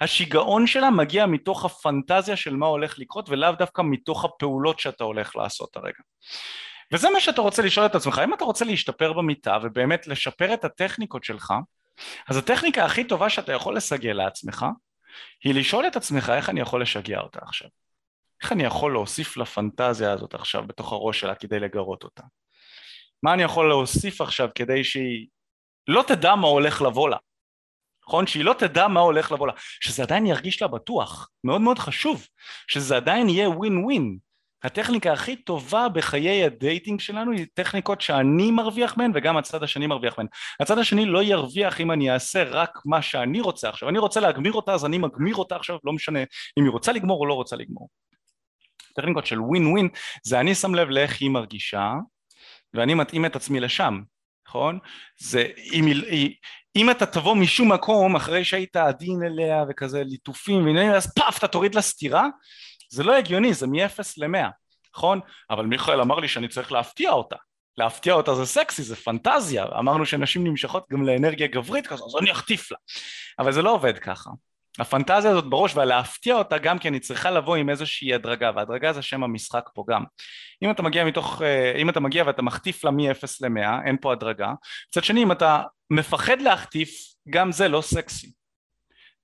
השיגעון שלה מגיע מתוך הפנטזיה של מה הולך לקרות ולאו דווקא מתוך הפעולות שאתה הולך לעשות הרגע. וזה מה שאתה רוצה לשאול את עצמך, אם אתה רוצה להשתפר במיטה ובאמת לשפר את הטכניקות שלך אז הטכניקה הכי טובה שאתה יכול לסגל לעצמך היא לשאול את עצמך איך אני יכול לשגע אותה עכשיו. איך אני יכול להוסיף לפנטזיה הזאת עכשיו בתוך הראש שלה כדי לגרות אותה? מה אני יכול להוסיף עכשיו כדי שהיא לא תדע מה הולך לבוא לה. נכון? שהיא לא תדע מה הולך לבוא לה, שזה עדיין ירגיש לה בטוח, מאוד מאוד חשוב, שזה עדיין יהיה ווין ווין. הטכניקה הכי טובה בחיי ה dating שלנו היא טכניקות שאני מרוויח מהן וגם הצד השני מרוויח מהן. הצד השני לא ירוויח אם אני אעשה רק מה שאני רוצה עכשיו. אני רוצה להגמיר אותה אז אני מגמיר אותה עכשיו, לא משנה אם היא רוצה לגמור או לא רוצה לגמור. טכניקות של ווין ווין זה אני שם לב לאיך היא מרגישה ואני מתאים את עצמי לשם, נכון? זה אם, היא, אם אתה תבוא משום מקום אחרי שהיית עדין אליה וכזה ליטופים ועניינים אז פאף אתה תוריד לה סטירה זה לא הגיוני זה מ-0 ל-100 נכון? אבל מיכאל אמר לי שאני צריך להפתיע אותה להפתיע אותה זה סקסי, זה פנטזיה, אמרנו שנשים נמשכות גם לאנרגיה גברית כזו, אז אני אחטיף לה. אבל זה לא עובד ככה. הפנטזיה הזאת בראש ולהפתיע אותה גם כי אני צריכה לבוא עם איזושהי הדרגה והדרגה זה שם המשחק פה גם אם אתה מגיע מתוך, אה, אם אתה מגיע ואתה מחטיף לה מ-0 ל-100 אין פה הדרגה מצד שני אם אתה מפחד להחטיף גם זה לא סקסי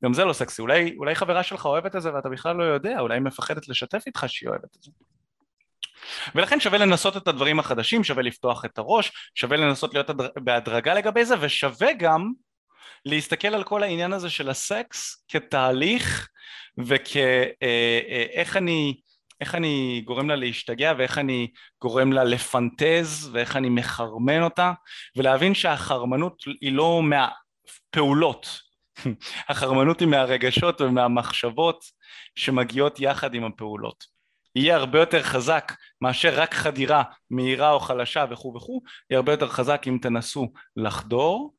גם זה לא סקסי. אולי, אולי חברה שלך אוהבת את זה ואתה בכלל לא יודע אולי היא מפחדת לשתף איתך שהיא אוהבת את זה. ולכן שווה לנסות את הדברים החדשים שווה לפתוח את הראש שווה לנסות להיות בהדרגה לגבי זה ושווה גם להסתכל על כל העניין הזה של הסקס כתהליך וכאיך אה, אני איך אני גורם לה להשתגע ואיך אני גורם לה לפנטז ואיך אני מחרמן אותה ולהבין שהחרמנות היא לא מהפעולות החרמנות היא מהרגשות ומהמחשבות שמגיעות יחד עם הפעולות. יהיה הרבה יותר חזק מאשר רק חדירה מהירה או חלשה וכו' וכו', יהיה הרבה יותר חזק אם תנסו לחדור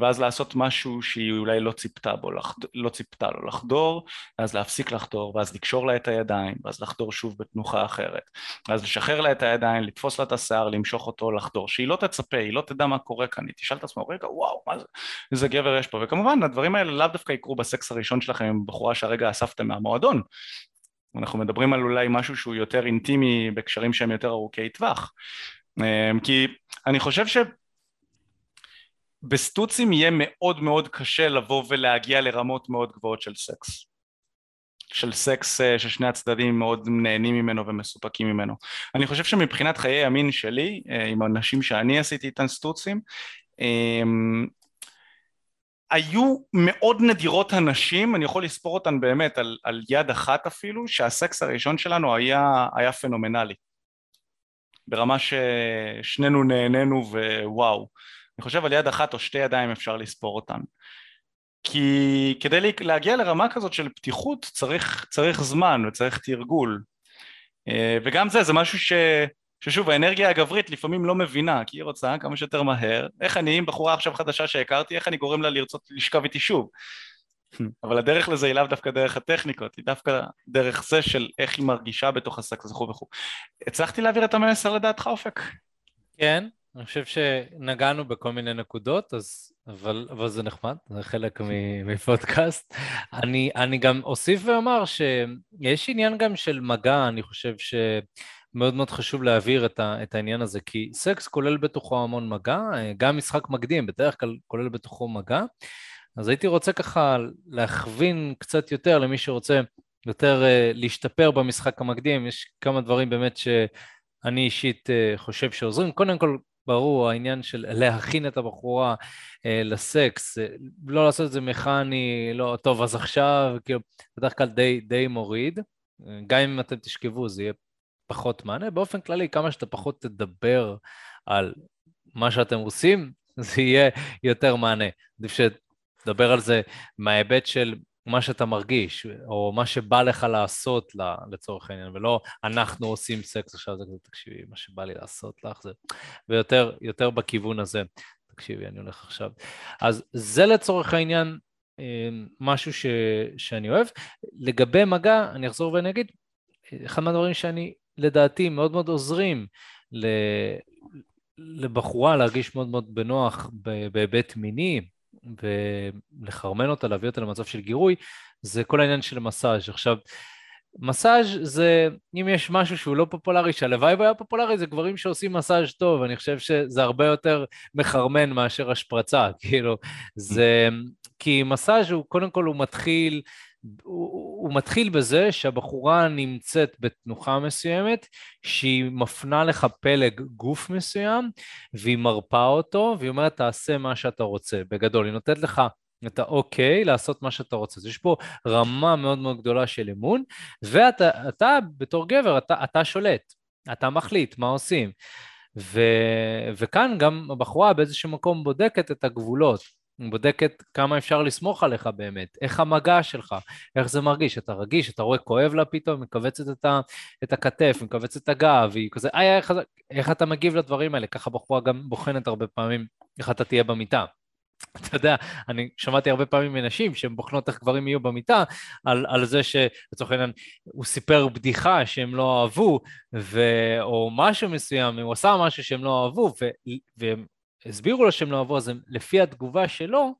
ואז לעשות משהו שהיא אולי לא ציפתה בו, לחד... לא ציפתה לו לחדור, ואז להפסיק לחדור, ואז לקשור לה את הידיים, ואז לחדור שוב בתנוחה אחרת, ואז לשחרר לה את הידיים, לתפוס לה את השיער, למשוך אותו, לחדור, שהיא לא תצפה, היא לא תדע מה קורה כאן, היא תשאל את עצמה, רגע, וואו, מה זה, איזה גבר יש פה, וכמובן הדברים האלה לאו דווקא יקרו בסקס הראשון שלכם עם בחורה שהרגע אספתם מהמועדון, אנחנו מדברים על אולי משהו שהוא יותר אינטימי בקשרים שהם יותר ארוכי טווח, אמ, כי אני חושב ש... בסטוצים יהיה מאוד מאוד קשה לבוא ולהגיע לרמות מאוד גבוהות של סקס. של סקס אה, ששני הצדדים מאוד נהנים ממנו ומסופקים ממנו. אני חושב שמבחינת חיי המין שלי, אה, עם אנשים שאני עשיתי איתן סטוצים, אמ, היו מאוד נדירות הנשים, אני יכול לספור אותן באמת על, על יד אחת אפילו, שהסקס הראשון שלנו היה, היה פנומנלי. ברמה ששנינו נהנינו ווואו. אני חושב על יד אחת או שתי ידיים אפשר לספור אותן. כי כדי להגיע לרמה כזאת של פתיחות צריך, צריך זמן וצריך תרגול. אה, וגם זה, זה משהו ש... ששוב האנרגיה הגברית לפעמים לא מבינה כי היא רוצה כמה שיותר מהר איך אני עם בחורה עכשיו חדשה שהכרתי איך אני גורם לה לרצות לשכב איתי שוב אבל הדרך לזה היא לאו דווקא דרך הטכניקות היא דווקא דרך זה של איך היא מרגישה בתוך הסקס וכו' וכו' הצלחתי להעביר את המסר לדעתך אופק? כן אני חושב שנגענו בכל מיני נקודות, אז, אבל, אבל זה נחמד, זה חלק מפודקאסט. אני, אני גם אוסיף ואומר שיש עניין גם של מגע, אני חושב שמאוד מאוד חשוב להעביר את, ה, את העניין הזה, כי סקס כולל בתוכו המון מגע, גם משחק מקדים בדרך כלל כולל בתוכו מגע, אז הייתי רוצה ככה להכווין קצת יותר למי שרוצה יותר uh, להשתפר במשחק המקדים, יש כמה דברים באמת שאני אישית uh, חושב שעוזרים. קודם כל, ברור, העניין של להכין את הבחורה אה, לסקס, אה, לא לעשות את זה מכני, לא, טוב, אז עכשיו, כאילו, בדרך כלל די, די מוריד. גם אם אתם תשכבו, זה יהיה פחות מענה. באופן כללי, כמה שאתה פחות תדבר על מה שאתם עושים, זה יהיה יותר מענה. עדיף שתדבר על זה מההיבט של מה שאתה מרגיש, או מה שבא לך לעשות לצורך העניין, ולא אנחנו עושים סקס עכשיו, זה כזה, תקשיבי, מה שבא לי לעשות לך זה... ויותר בכיוון הזה. תקשיבי, אני הולך עכשיו. אז זה לצורך העניין אה, משהו ש, שאני אוהב. לגבי מגע, אני אחזור ואני אגיד, אחד מהדברים שאני, לדעתי, מאוד מאוד עוזרים ל, לבחורה להרגיש מאוד מאוד בנוח בהיבט מיני, ולחרמן אותה, להביא אותה למצב של גירוי, זה כל העניין של מסאז'. עכשיו, מסאז' זה, אם יש משהו שהוא לא פופולרי, שהלוואי והיה פופולרי, זה גברים שעושים מסאז' טוב, אני חושב שזה הרבה יותר מחרמן מאשר השפרצה, כאילו, זה, כי מסאז' הוא, קודם כל הוא מתחיל, הוא, הוא מתחיל בזה שהבחורה נמצאת בתנוחה מסוימת, שהיא מפנה לך פלג גוף מסוים, והיא מרפאה אותו, והיא אומרת, תעשה מה שאתה רוצה. בגדול, היא נותנת לך את האוקיי לעשות מה שאתה רוצה. אז יש פה רמה מאוד מאוד גדולה של אמון, ואתה אתה, בתור גבר, אתה, אתה שולט, אתה מחליט מה עושים. ו, וכאן גם הבחורה באיזשהו מקום בודקת את הגבולות. בודקת כמה אפשר לסמוך עליך באמת, איך המגע שלך, איך זה מרגיש, אתה רגיש, אתה רואה כואב לה פתאום, מכווצת את, ה, את הכתף, מכווצת את הגב, והיא כזה, איי, איך, איך אתה מגיב לדברים האלה? ככה בחורה גם בוחנת הרבה פעמים איך אתה תהיה במיטה. אתה יודע, אני שמעתי הרבה פעמים מנשים שהן בוחנות איך גברים יהיו במיטה, על, על זה שלצורך העניין הוא סיפר בדיחה שהם לא אהבו, ו, או משהו מסוים, הוא עשה משהו שהם לא אהבו, ו, והם הסבירו לו שהם לא אהבו, אז הם, לפי התגובה שלו,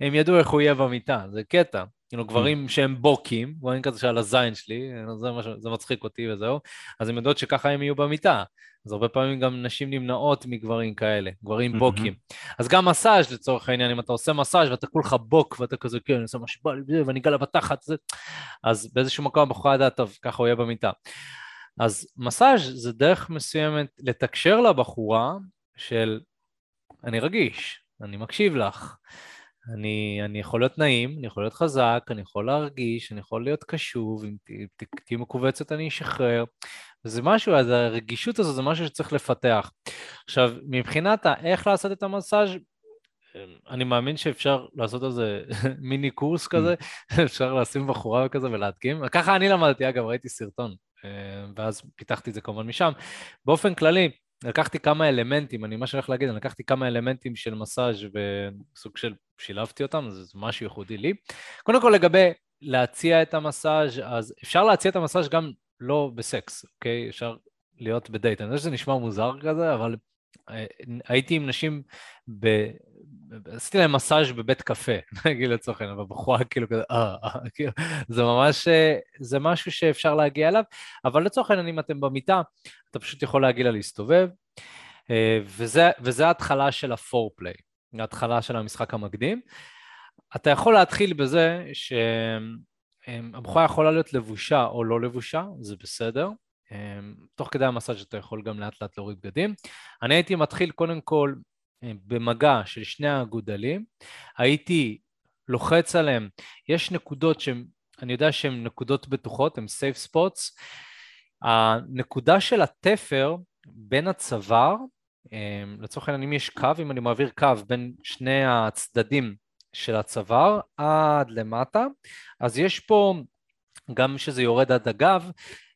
הם ידעו איך הוא יהיה במיטה, זה קטע. כאילו גברים שהם בוקים, גברים כזה שעל הזין שלי, זה, משהו, זה מצחיק אותי וזהו, אז הם יודעות שככה הם יהיו במיטה. אז הרבה פעמים גם נשים נמנעות מגברים כאלה, גברים בוקים. אז גם מסאז' לצורך העניין, אם אתה עושה מסאז' ואתה כולך בוק ואתה כזה, כן, אני עושה מה שבא לי ואני אגע לה בתחת, זה... אז באיזשהו מקום הבחורה יודעת, טוב, ככה הוא יהיה במיטה. אז מסאז' זה דרך מסוימת לתקשר לבחורה של אני רגיש, אני מקשיב לך, אני, אני יכול להיות נעים, אני יכול להיות חזק, אני יכול להרגיש, אני יכול להיות קשוב, אם תהיי מכווצת אני אשחרר. זה משהו, אז הרגישות הזו זה משהו שצריך לפתח. עכשיו, מבחינת איך לעשות את המסאז' אני מאמין שאפשר לעשות איזה מיני קורס כזה, אפשר לשים בחורה כזה ולהדגים. ככה אני למדתי, אגב, ראיתי סרטון, אה, ואז פיתחתי את זה כמובן משם. באופן כללי, לקחתי כמה אלמנטים, אני מה שאני הולך להגיד, אני לקחתי כמה אלמנטים של מסאז' וסוג של שילבתי אותם, זה משהו ייחודי לי. קודם כל לגבי להציע את המסאז', אז אפשר להציע את המסאז' גם לא בסקס, אוקיי? אפשר להיות בדייט. אני יודע שזה נשמע מוזר כזה, אבל אה, הייתי עם נשים, ב... עשיתי להם מסאז' בבית קפה, נגיד לצורך העניין, בבחורה כאילו כזה, אה, אה, כאילו, זה ממש, אה, זה משהו שאפשר להגיע אליו, אבל לצורך העניין, אם אתם במיטה, אתה פשוט יכול להגיע לה להסתובב, וזה, וזה ההתחלה של הפורפליי, ההתחלה של המשחק המקדים. אתה יכול להתחיל בזה שהבחורה יכולה להיות לבושה או לא לבושה, זה בסדר. תוך כדי המסאז' אתה יכול גם לאט לאט להוריד בגדים. אני הייתי מתחיל קודם כל במגע של שני האגודלים, הייתי לוחץ עליהם, יש נקודות שהן, אני יודע שהן נקודות בטוחות, הן סייף ספוטס, הנקודה של התפר בין הצוואר, לצורך העניין אם יש קו, אם אני מעביר קו בין שני הצדדים של הצוואר עד למטה, אז יש פה, גם שזה יורד עד הגב,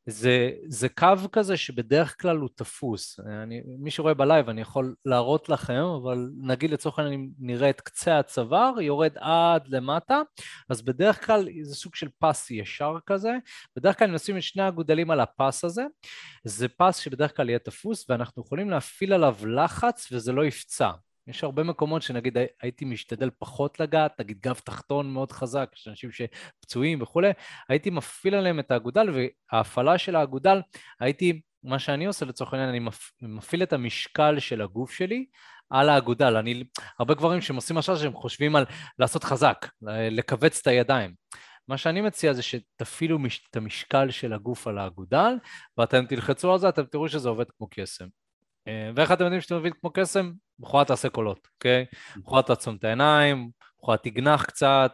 זה, זה קו כזה שבדרך כלל הוא תפוס. אני, מי שרואה בלייב אני יכול להראות לכם, אבל נגיד לצורך העניין נראה את קצה הצוואר, יורד עד למטה, אז בדרך כלל זה סוג של פס ישר כזה. בדרך כלל נשים את שני הגודלים על הפס הזה. זה פס שבדרך כלל יהיה תפוס, ואנחנו יכולים להפעיל עליו לחץ וזה לא יפצע. יש הרבה מקומות שנגיד הייתי משתדל פחות לגעת, נגיד גב תחתון מאוד חזק, יש אנשים שפצועים וכולי, הייתי מפעיל עליהם את האגודל, וההפעלה של האגודל, הייתי, מה שאני עושה לצורך העניין, אני מפעיל את המשקל של הגוף שלי על האגודל. אני, הרבה גברים שהם עושים משהו שהם חושבים על לעשות חזק, לכווץ את הידיים. מה שאני מציע זה שתפעילו את המשקל של הגוף על האגודל, ואתם תלחצו על זה, אתם תראו שזה עובד כמו קסם. אה, ואיך אתם יודעים שאתם מבין כמו קסם? בחורה תעשה קולות, אוקיי? בחורה תעצום את העיניים, בחורה תגנח קצת,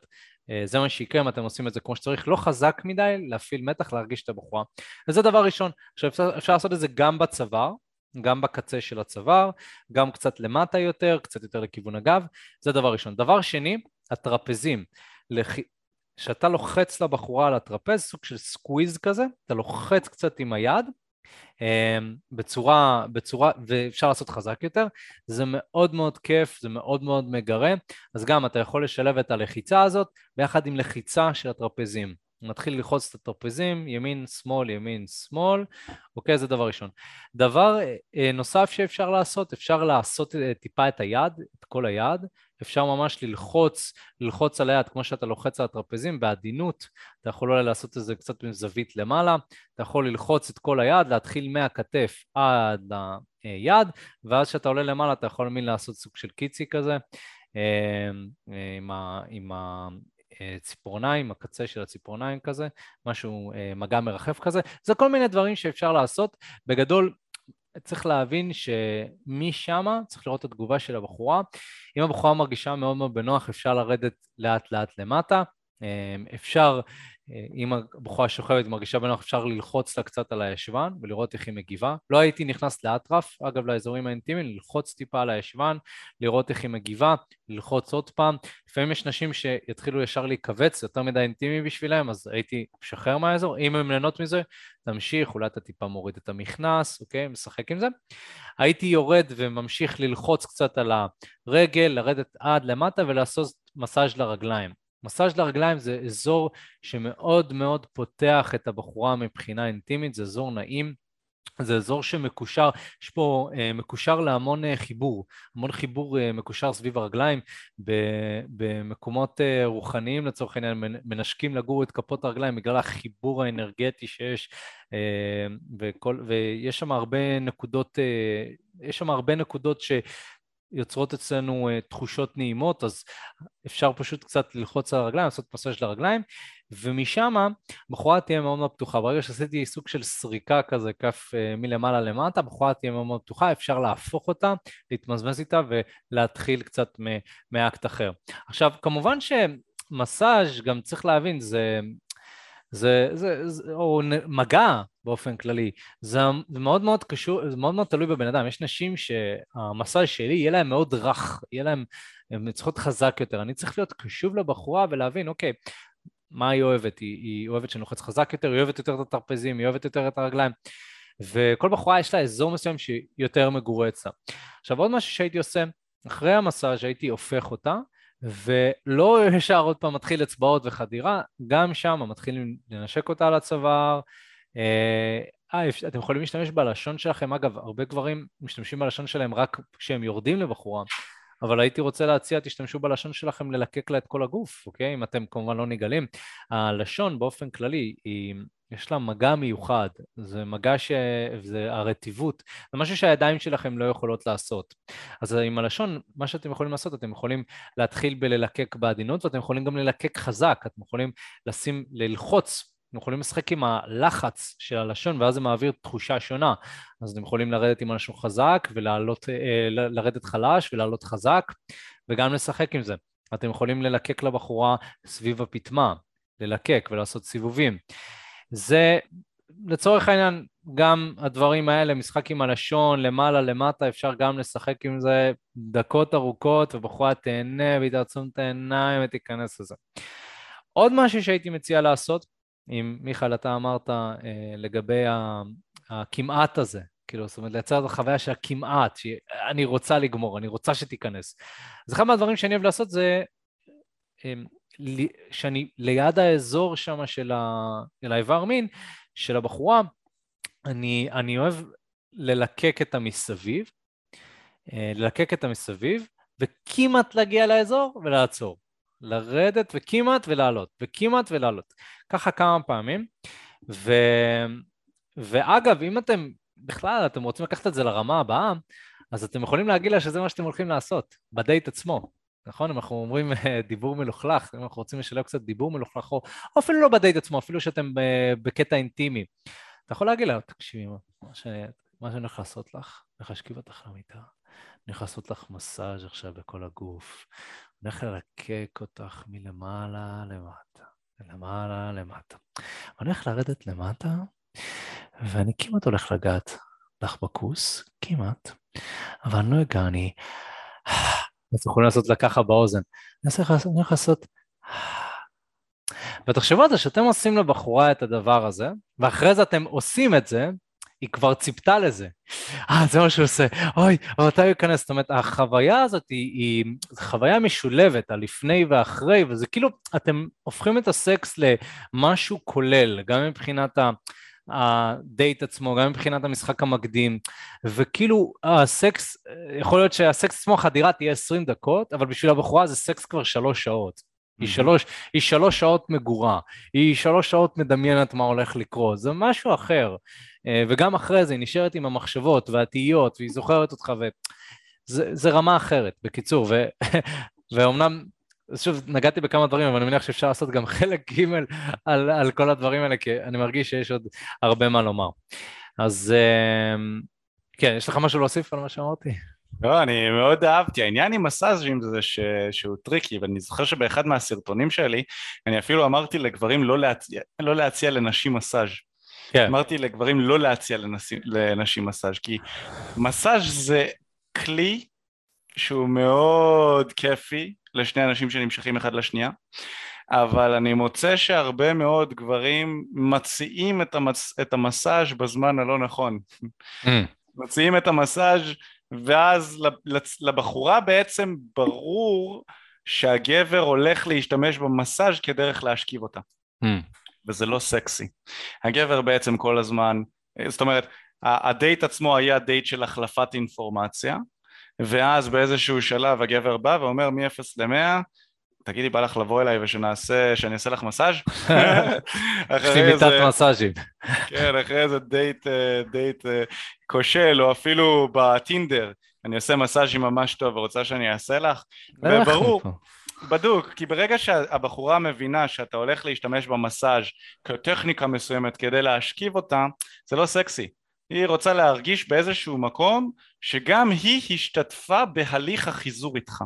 אה, זה מה שיקרה אם אתם עושים את זה כמו שצריך, לא חזק מדי, להפעיל מתח, להרגיש את הבחורה. וזה דבר ראשון. עכשיו אפשר, אפשר לעשות את זה גם בצוואר, גם בקצה של הצוואר, גם קצת למטה יותר, קצת יותר לכיוון הגב, זה דבר ראשון. דבר שני, הטרפזים. כשאתה לוחץ לבחורה על הטרפז, סוג של squeeze כזה, אתה לוחץ קצת עם היד, בצורה, בצורה, ואפשר לעשות חזק יותר, זה מאוד מאוד כיף, זה מאוד מאוד מגרה, אז גם אתה יכול לשלב את הלחיצה הזאת ביחד עם לחיצה של הטרפזים. מתחיל ללחוץ את הטרפזים, ימין, שמאל, ימין, שמאל, אוקיי, זה דבר ראשון. דבר אה, נוסף שאפשר לעשות, אפשר לעשות אה, טיפה את היד, את כל היד, אפשר ממש ללחוץ, ללחוץ על היד כמו שאתה לוחץ על הטרפזים. בעדינות, אתה יכול אולי לעשות את זה קצת עם זווית למעלה, אתה יכול ללחוץ את כל היד, להתחיל מהכתף עד היד, ואז כשאתה עולה למעלה אתה יכול מין לעשות סוג של קיצי כזה, אה, עם, ה, עם, ציפורניים, הקצה של הציפורניים כזה, משהו, מגע מרחף כזה, זה כל מיני דברים שאפשר לעשות. בגדול, צריך להבין שמשם צריך לראות את התגובה של הבחורה. אם הבחורה מרגישה מאוד מאוד בנוח, אפשר לרדת לאט לאט למטה. אפשר אם הבחורה שוכבת ומרגישה בנוח, אפשר ללחוץ לה קצת על הישבן ולראות איך היא מגיבה. לא הייתי נכנס לאטרף, אגב, לאזורים האינטימיים, ללחוץ טיפה על הישבן, לראות איך היא מגיבה, ללחוץ עוד פעם. לפעמים יש נשים שיתחילו ישר להיכווץ, יותר מדי אינטימי בשבילם, אז הייתי משחרר מהאזור. אם הן נהנות מזה, תמשיך, אולי אתה טיפה מוריד את המכנס, אוקיי? משחק עם זה. הייתי יורד וממשיך ללחוץ קצת על הרגל, לרדת עד למטה ולעשות מסאז' לרגליים. מסאז' לרגליים זה אזור שמאוד מאוד פותח את הבחורה מבחינה אינטימית, זה אזור נעים, זה אזור שמקושר, יש פה uh, מקושר להמון uh, חיבור, המון חיבור uh, מקושר סביב הרגליים, במקומות uh, רוחניים לצורך העניין, מנשקים לגור את כפות הרגליים בגלל החיבור האנרגטי שיש, uh, וכל, ויש שם הרבה נקודות, uh, יש שם הרבה נקודות ש... יוצרות אצלנו uh, תחושות נעימות, אז אפשר פשוט קצת ללחוץ על הרגליים, לעשות מסאז' לרגליים, ומשם בחורה תהיה מאוד מאוד פתוחה. ברגע שעשיתי סוג של סריקה כזה, כף uh, מלמעלה למטה, בחורה תהיה מאוד מאוד פתוחה, אפשר להפוך אותה, להתמזמז איתה ולהתחיל קצת מאקט אחר. עכשיו, כמובן שמסאז' גם צריך להבין, זה זה, זה, זה או מגע באופן כללי, זה, זה מאוד מאוד קשור, זה מאוד מאוד תלוי בבן אדם, יש נשים שהמסע שלי יהיה להם מאוד רך, יהיה להם, הן צריכות חזק יותר, אני צריך להיות קשוב לבחורה ולהבין, אוקיי, מה היא אוהבת? היא, היא אוהבת שנוחץ חזק יותר, היא אוהבת יותר את הטרפזים, היא אוהבת יותר את הרגליים, וכל בחורה יש לה אזור מסוים שהיא יותר מגורה אצלה. עכשיו עוד משהו שהייתי עושה, אחרי המסאז' הייתי הופך אותה, ולא ישר עוד פעם מתחיל אצבעות וחדירה, גם שם מתחילים לנשק אותה על הצוואר. אה, אה אתם יכולים להשתמש בלשון שלכם, אגב, הרבה גברים משתמשים בלשון שלהם רק כשהם יורדים לבחורה, אבל הייתי רוצה להציע, תשתמשו בלשון שלכם ללקק לה את כל הגוף, אוקיי? אם אתם כמובן לא נגלים. הלשון באופן כללי היא יש לה מגע מיוחד, זה מגע ש... זה הרטיבות, זה משהו שהידיים שלכם לא יכולות לעשות. אז עם הלשון, מה שאתם יכולים לעשות, אתם יכולים להתחיל בללקק בעדינות, ואתם יכולים גם ללקק חזק, אתם יכולים לשים, ללחוץ, אתם יכולים לשחק עם הלחץ של הלשון, ואז זה מעביר תחושה שונה. אז אתם יכולים לרדת עם הלשון חזק, ולעלות, אה, לרדת חלש ולעלות חזק, וגם לשחק עם זה. אתם יכולים ללקק לבחורה סביב הפטמה, ללקק ולעשות סיבובים. זה לצורך העניין, גם הדברים האלה, משחק עם הלשון, למעלה, למטה, אפשר גם לשחק עם זה דקות ארוכות, ובחורה תהנה והיא תעצום את העיניים ותיכנס לזה. עוד משהו שהייתי מציע לעשות, אם מיכאל אתה אמרת אה, לגבי הכמעט הזה, כאילו, זאת אומרת, לייצר את החוויה של הכמעט, שאני רוצה לגמור, אני רוצה שתיכנס. אז אחד מהדברים שאני אוהב לעשות זה אה, שאני ליד האזור שם של, האיבר מין, של הבחורה, אני, אני אוהב ללקק את המסביב, אה, ללקק את המסביב, וכמעט להגיע לאזור ולעצור. לרדת וכמעט ולעלות, וכמעט ולעלות. ככה כמה פעמים. ו... ואגב, אם אתם, בכלל, אתם רוצים לקחת את זה לרמה הבאה, אז אתם יכולים להגיד לה שזה מה שאתם הולכים לעשות, בדייט עצמו. נכון? אם אנחנו אומרים אה, דיבור מלוכלך, אם אנחנו רוצים לשלב קצת דיבור מלוכלך, או אפילו לא בדייט עצמו, אפילו שאתם בקטע אינטימי, אתה יכול להגיד לה, תקשיבי, מה שאני הולך לעשות לך, אני הולך להשכיב אותך למיטה, אני הולך לעשות לך מסאז' עכשיו בכל הגוף, אני הולך ללקק אותך מלמעלה למטה, מלמעלה למטה. אני הולך לרדת למטה, ואני כמעט הולך לגעת לך בכוס, כמעט, אבל אני לא אגע, אני... אתם יכולים לעשות לה ככה באוזן. אני הולך לעשות... ותחשבו על זה שאתם עושים לבחורה את הדבר הזה, ואחרי זה אתם עושים את זה, היא כבר ציפתה לזה. אה, זה מה שהוא עושה, אוי, מתי הוא ייכנס? זאת אומרת, החוויה הזאת היא, היא חוויה משולבת, הלפני ואחרי, וזה כאילו, אתם הופכים את הסקס למשהו כולל, גם מבחינת ה... הדייט עצמו, גם מבחינת המשחק המקדים, וכאילו הסקס, יכול להיות שהסקס עצמו, החדירה תהיה 20 דקות, אבל בשביל הבחורה זה סקס כבר שלוש שעות. היא שלוש, היא שלוש שעות מגורה, היא שלוש שעות מדמיינת מה הולך לקרות, זה משהו אחר. אה, וגם אחרי זה היא נשארת עם המחשבות והתהיות, והיא זוכרת אותך, וזה רמה אחרת, בקיצור. ו... ואומנם שוב, נגעתי בכמה דברים, אבל אני מניח שאפשר לעשות גם חלק ג' על, על כל הדברים האלה, כי אני מרגיש שיש עוד הרבה מה לומר. אז אמ, כן, יש לך משהו להוסיף על מה שאמרתי? לא, אני מאוד אהבתי. העניין עם מסאז'ים זה ש... שהוא טריקי, ואני זוכר שבאחד מהסרטונים שלי, אני אפילו אמרתי לגברים לא להציע, לא להציע לנשים מסאז'. כן. אמרתי לגברים לא להציע לנשים, לנשים מסאז', כי מסאז' זה כלי שהוא מאוד כיפי לשני אנשים שנמשכים אחד לשנייה, אבל אני מוצא שהרבה מאוד גברים מציעים את, המס... את המסאז' בזמן הלא נכון. Mm. מציעים את המסאז' ואז לבחורה בעצם ברור שהגבר הולך להשתמש במסאז' כדרך להשכיב אותה. אממ. וזה לא סקסי. הגבר בעצם כל הזמן, זאת אומרת, הדייט עצמו היה דייט של החלפת אינפורמציה, ואז באיזשהו שלב הגבר בא ואומר מ-0 ל-100 תגידי בא לך לבוא אליי ושנעשה, שאני אעשה לך מסאז'? יש לי מיטת מסאז'ים. כן, אחרי איזה דייט, אה, דייט אה, כושל, או אפילו בטינדר, אני עושה מסאז'ים ממש טוב ורוצה שאני אעשה לך, וברור, בדוק, כי ברגע שהבחורה מבינה שאתה הולך להשתמש במסאז' כטכניקה מסוימת כדי להשכיב אותה, זה לא סקסי. היא רוצה להרגיש באיזשהו מקום שגם היא השתתפה בהליך החיזור איתך.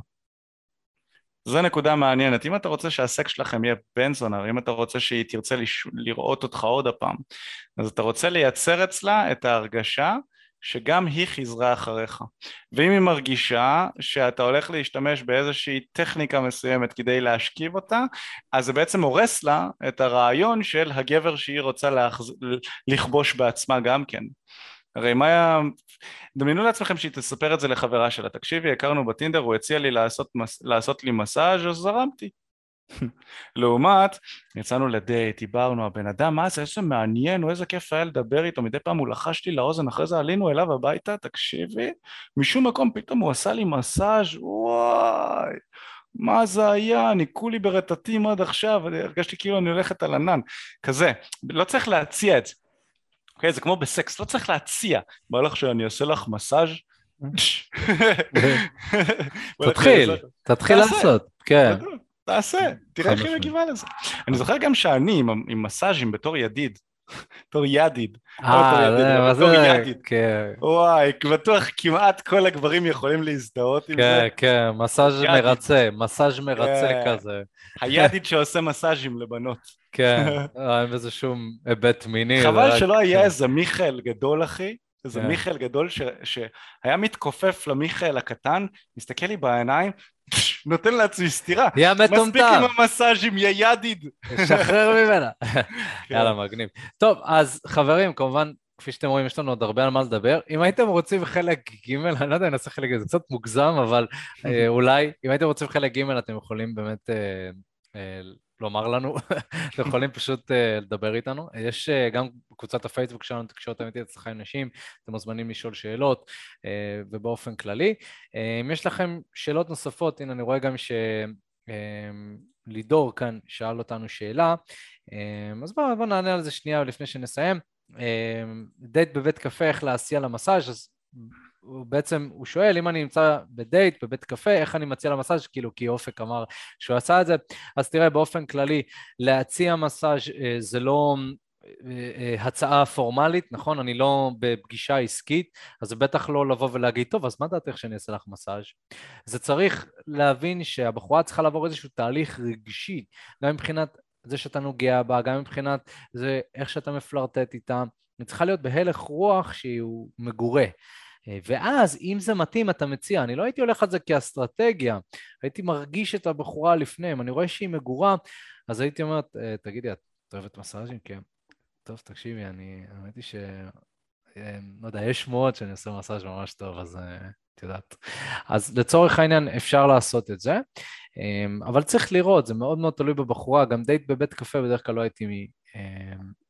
זו נקודה מעניינת. אם אתה רוצה שהסקס שלכם יהיה בן זונה, אם אתה רוצה שהיא תרצה. לראות אותך עוד הפעם, אז אתה רוצה לייצר אצלה את ההרגשה שגם היא חיזרה אחריך. ואם היא מרגישה שאתה הולך להשתמש באיזושהי טכניקה מסוימת כדי להשכיב אותה, אז זה בעצם הורס לה את הרעיון של הגבר שהיא רוצה להחז... לכבוש בעצמה גם כן. הרי מה היה... דמיינו לעצמכם שהיא תספר את זה לחברה שלה, תקשיבי, הכרנו בטינדר, הוא הציע לי לעשות, מס... לעשות לי מסאז' אז זרמתי. לעומת, יצאנו לדייט, דיברנו, הבן אדם, מה זה, איזה מעניין, או איזה כיף היה לדבר איתו, מדי פעם הוא לחש לי לאוזן, אחרי זה עלינו אליו הביתה, תקשיבי, משום מקום פתאום הוא עשה לי מסאז', וואי, מה זה היה, אני כולי ברטטים עד עכשיו, הרגשתי כאילו אני הולכת על ענן, כזה, לא צריך להציע את זה. אוקיי? זה כמו בסקס, לא צריך להציע. בא לך שאני אעשה לך מסאז' תתחיל, תתחיל לעשות, כן. תעשה, תראה איך היא מגיבה לזה. אני זוכר גם שאני עם מסאז'ים בתור ידיד, בתור ידיד. אה, מה זה? כן. וואי, בטוח כמעט כל הגברים יכולים להזדהות עם זה. כן, כן, מסאז' מרצה, מסאז' מרצה כן. כזה. הידיד שעושה מסאז'ים לבנות. כן, אה, אין בזה שום היבט מיני. חבל שלא היה כן. איזה מיכאל גדול, אחי. איזה כן. מיכאל גדול שהיה מתכופף למיכאל הקטן, מסתכל לי בעיניים, נותן לעצמי סטירה. יא מטומטם. מספיק עם המסאז'ים, יא ידיד. שחרר ממנה. כן. יאללה, מגניב. טוב, אז חברים, כמובן, כפי שאתם רואים, יש לנו עוד הרבה על מה לדבר. אם הייתם רוצים חלק ג', אני לא יודע, אני אעשה חלק ג', זה קצת מוגזם, אבל אה, אולי, אם הייתם רוצים חלק ג', אתם יכולים באמת אה, אה, לומר לנו, אתם יכולים פשוט uh, לדבר איתנו. יש uh, גם בקבוצת הפייסבוק שלנו, תקשורת אמיתית אצלך עם נשים, אתם מוזמנים לשאול שאלות, uh, ובאופן כללי. אם יש לכם שאלות נוספות, הנה אני רואה גם שלידור uh, כאן שאל אותנו שאלה, אז בואו בוא נענה על זה שנייה לפני שנסיים. דייט בבית קפה, איך להסיע למסאז', אז הוא בעצם, הוא שואל אם אני נמצא בדייט, בבית קפה, איך אני מציע למסאז', כאילו כי אופק אמר שהוא עשה את זה. אז תראה, באופן כללי, להציע מסאז' אה, זה לא אה, אה, הצעה פורמלית, נכון? אני לא בפגישה עסקית, אז זה בטח לא לבוא ולהגיד, טוב, אז מה דעתך שאני אעשה לך מסאז'? זה צריך להבין שהבחורה צריכה לעבור איזשהו תהליך רגשי, גם מבחינת זה שאתה נוגע בה, גם מבחינת זה איך שאתה מפלרטט איתה. היא צריכה להיות בהלך רוח שהוא מגורה. אה, ואז, אם זה מתאים, אתה מציע. אני לא הייתי הולך על זה כאסטרטגיה, הייתי מרגיש את הבחורה לפני. אם אני רואה שהיא מגורה, אז הייתי אומרת, אה, תגידי, את אוהבת מסאז'ים? כן. טוב, תקשיבי, אני... האמת היא ש... אה, לא יודע, יש שמועות שאני עושה מסאז' ממש טוב, אז את יודעת. אז לצורך העניין אפשר לעשות את זה, אבל צריך לראות, זה מאוד מאוד תלוי בבחורה. גם דייט בבית קפה בדרך כלל לא הייתי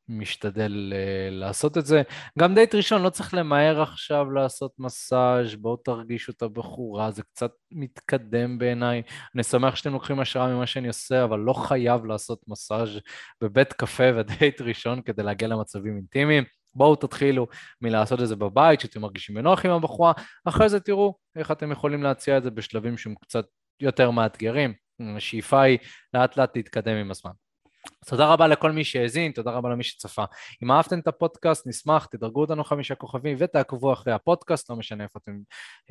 משתדל uh, לעשות את זה. גם דייט ראשון, לא צריך למהר עכשיו לעשות מסאז', בואו תרגישו את הבחורה, זה קצת מתקדם בעיניי. אני שמח שאתם לוקחים השראה ממה שאני עושה, אבל לא חייב לעשות מסאז' בבית קפה ודייט ראשון כדי להגיע למצבים אינטימיים. בואו תתחילו מלעשות את זה בבית, שאתם מרגישים בנוח עם הבחורה, אחרי זה תראו איך אתם יכולים להציע את זה בשלבים שהם קצת יותר מאתגרים. השאיפה היא לאט לאט להתקדם עם הזמן. תודה רבה לכל מי שהאזין, תודה רבה למי שצפה. אם אהבתם את הפודקאסט, נשמח, תדרגו אותנו חמישה כוכבים ותעקבו אחרי הפודקאסט, לא משנה איפה אתם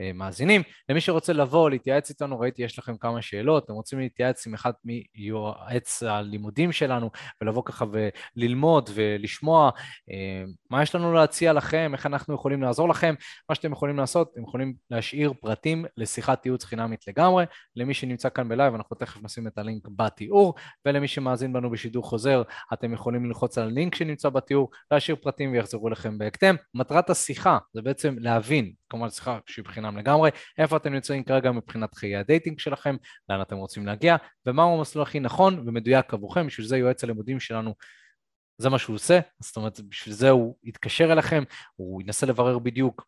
אה, מאזינים. למי שרוצה לבוא, להתייעץ איתנו, ראיתי יש לכם כמה שאלות, אתם רוצים להתייעץ עם אחד מיועץ הלימודים שלנו, ולבוא ככה וללמוד ולשמוע אה, מה יש לנו להציע לכם, איך אנחנו יכולים לעזור לכם, מה שאתם יכולים לעשות, אתם יכולים להשאיר פרטים לשיחת ייעוץ חינמית לגמרי. למי שנמצא כאן בלייב, אנחנו תכף נשים את הלינק בתיאור, ולמי בשידור חוזר, אתם יכולים ללחוץ על הלינק שנמצא בתיאור, להשאיר פרטים ויחזרו לכם בהקדם. מטרת השיחה זה בעצם להבין, כמובן שיחה שהיא בחינם לגמרי, איפה אתם נמצאים כרגע מבחינת חיי ה dating שלכם, לאן אתם רוצים להגיע, ומהו המסלול הכי נכון ומדויק עבורכם, בשביל זה יועץ הלימודים שלנו זה מה שהוא עושה, זאת אומרת, בשביל זה הוא יתקשר אליכם, הוא ינסה לברר בדיוק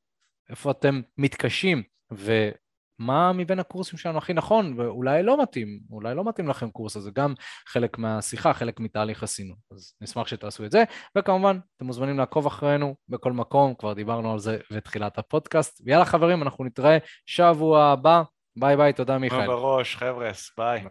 איפה אתם מתקשים, ו... מה מבין הקורסים שלנו הכי נכון, ואולי לא מתאים, אולי לא מתאים לכם קורס, אז זה גם חלק מהשיחה, חלק מתהליך הסינון. אז נשמח שתעשו את זה, וכמובן, אתם מוזמנים לעקוב אחרינו בכל מקום, כבר דיברנו על זה בתחילת הפודקאסט. ויאללה חברים, אנחנו נתראה שבוע הבא. ביי ביי, תודה מיכאל. בראש, חבר'ה, ביי.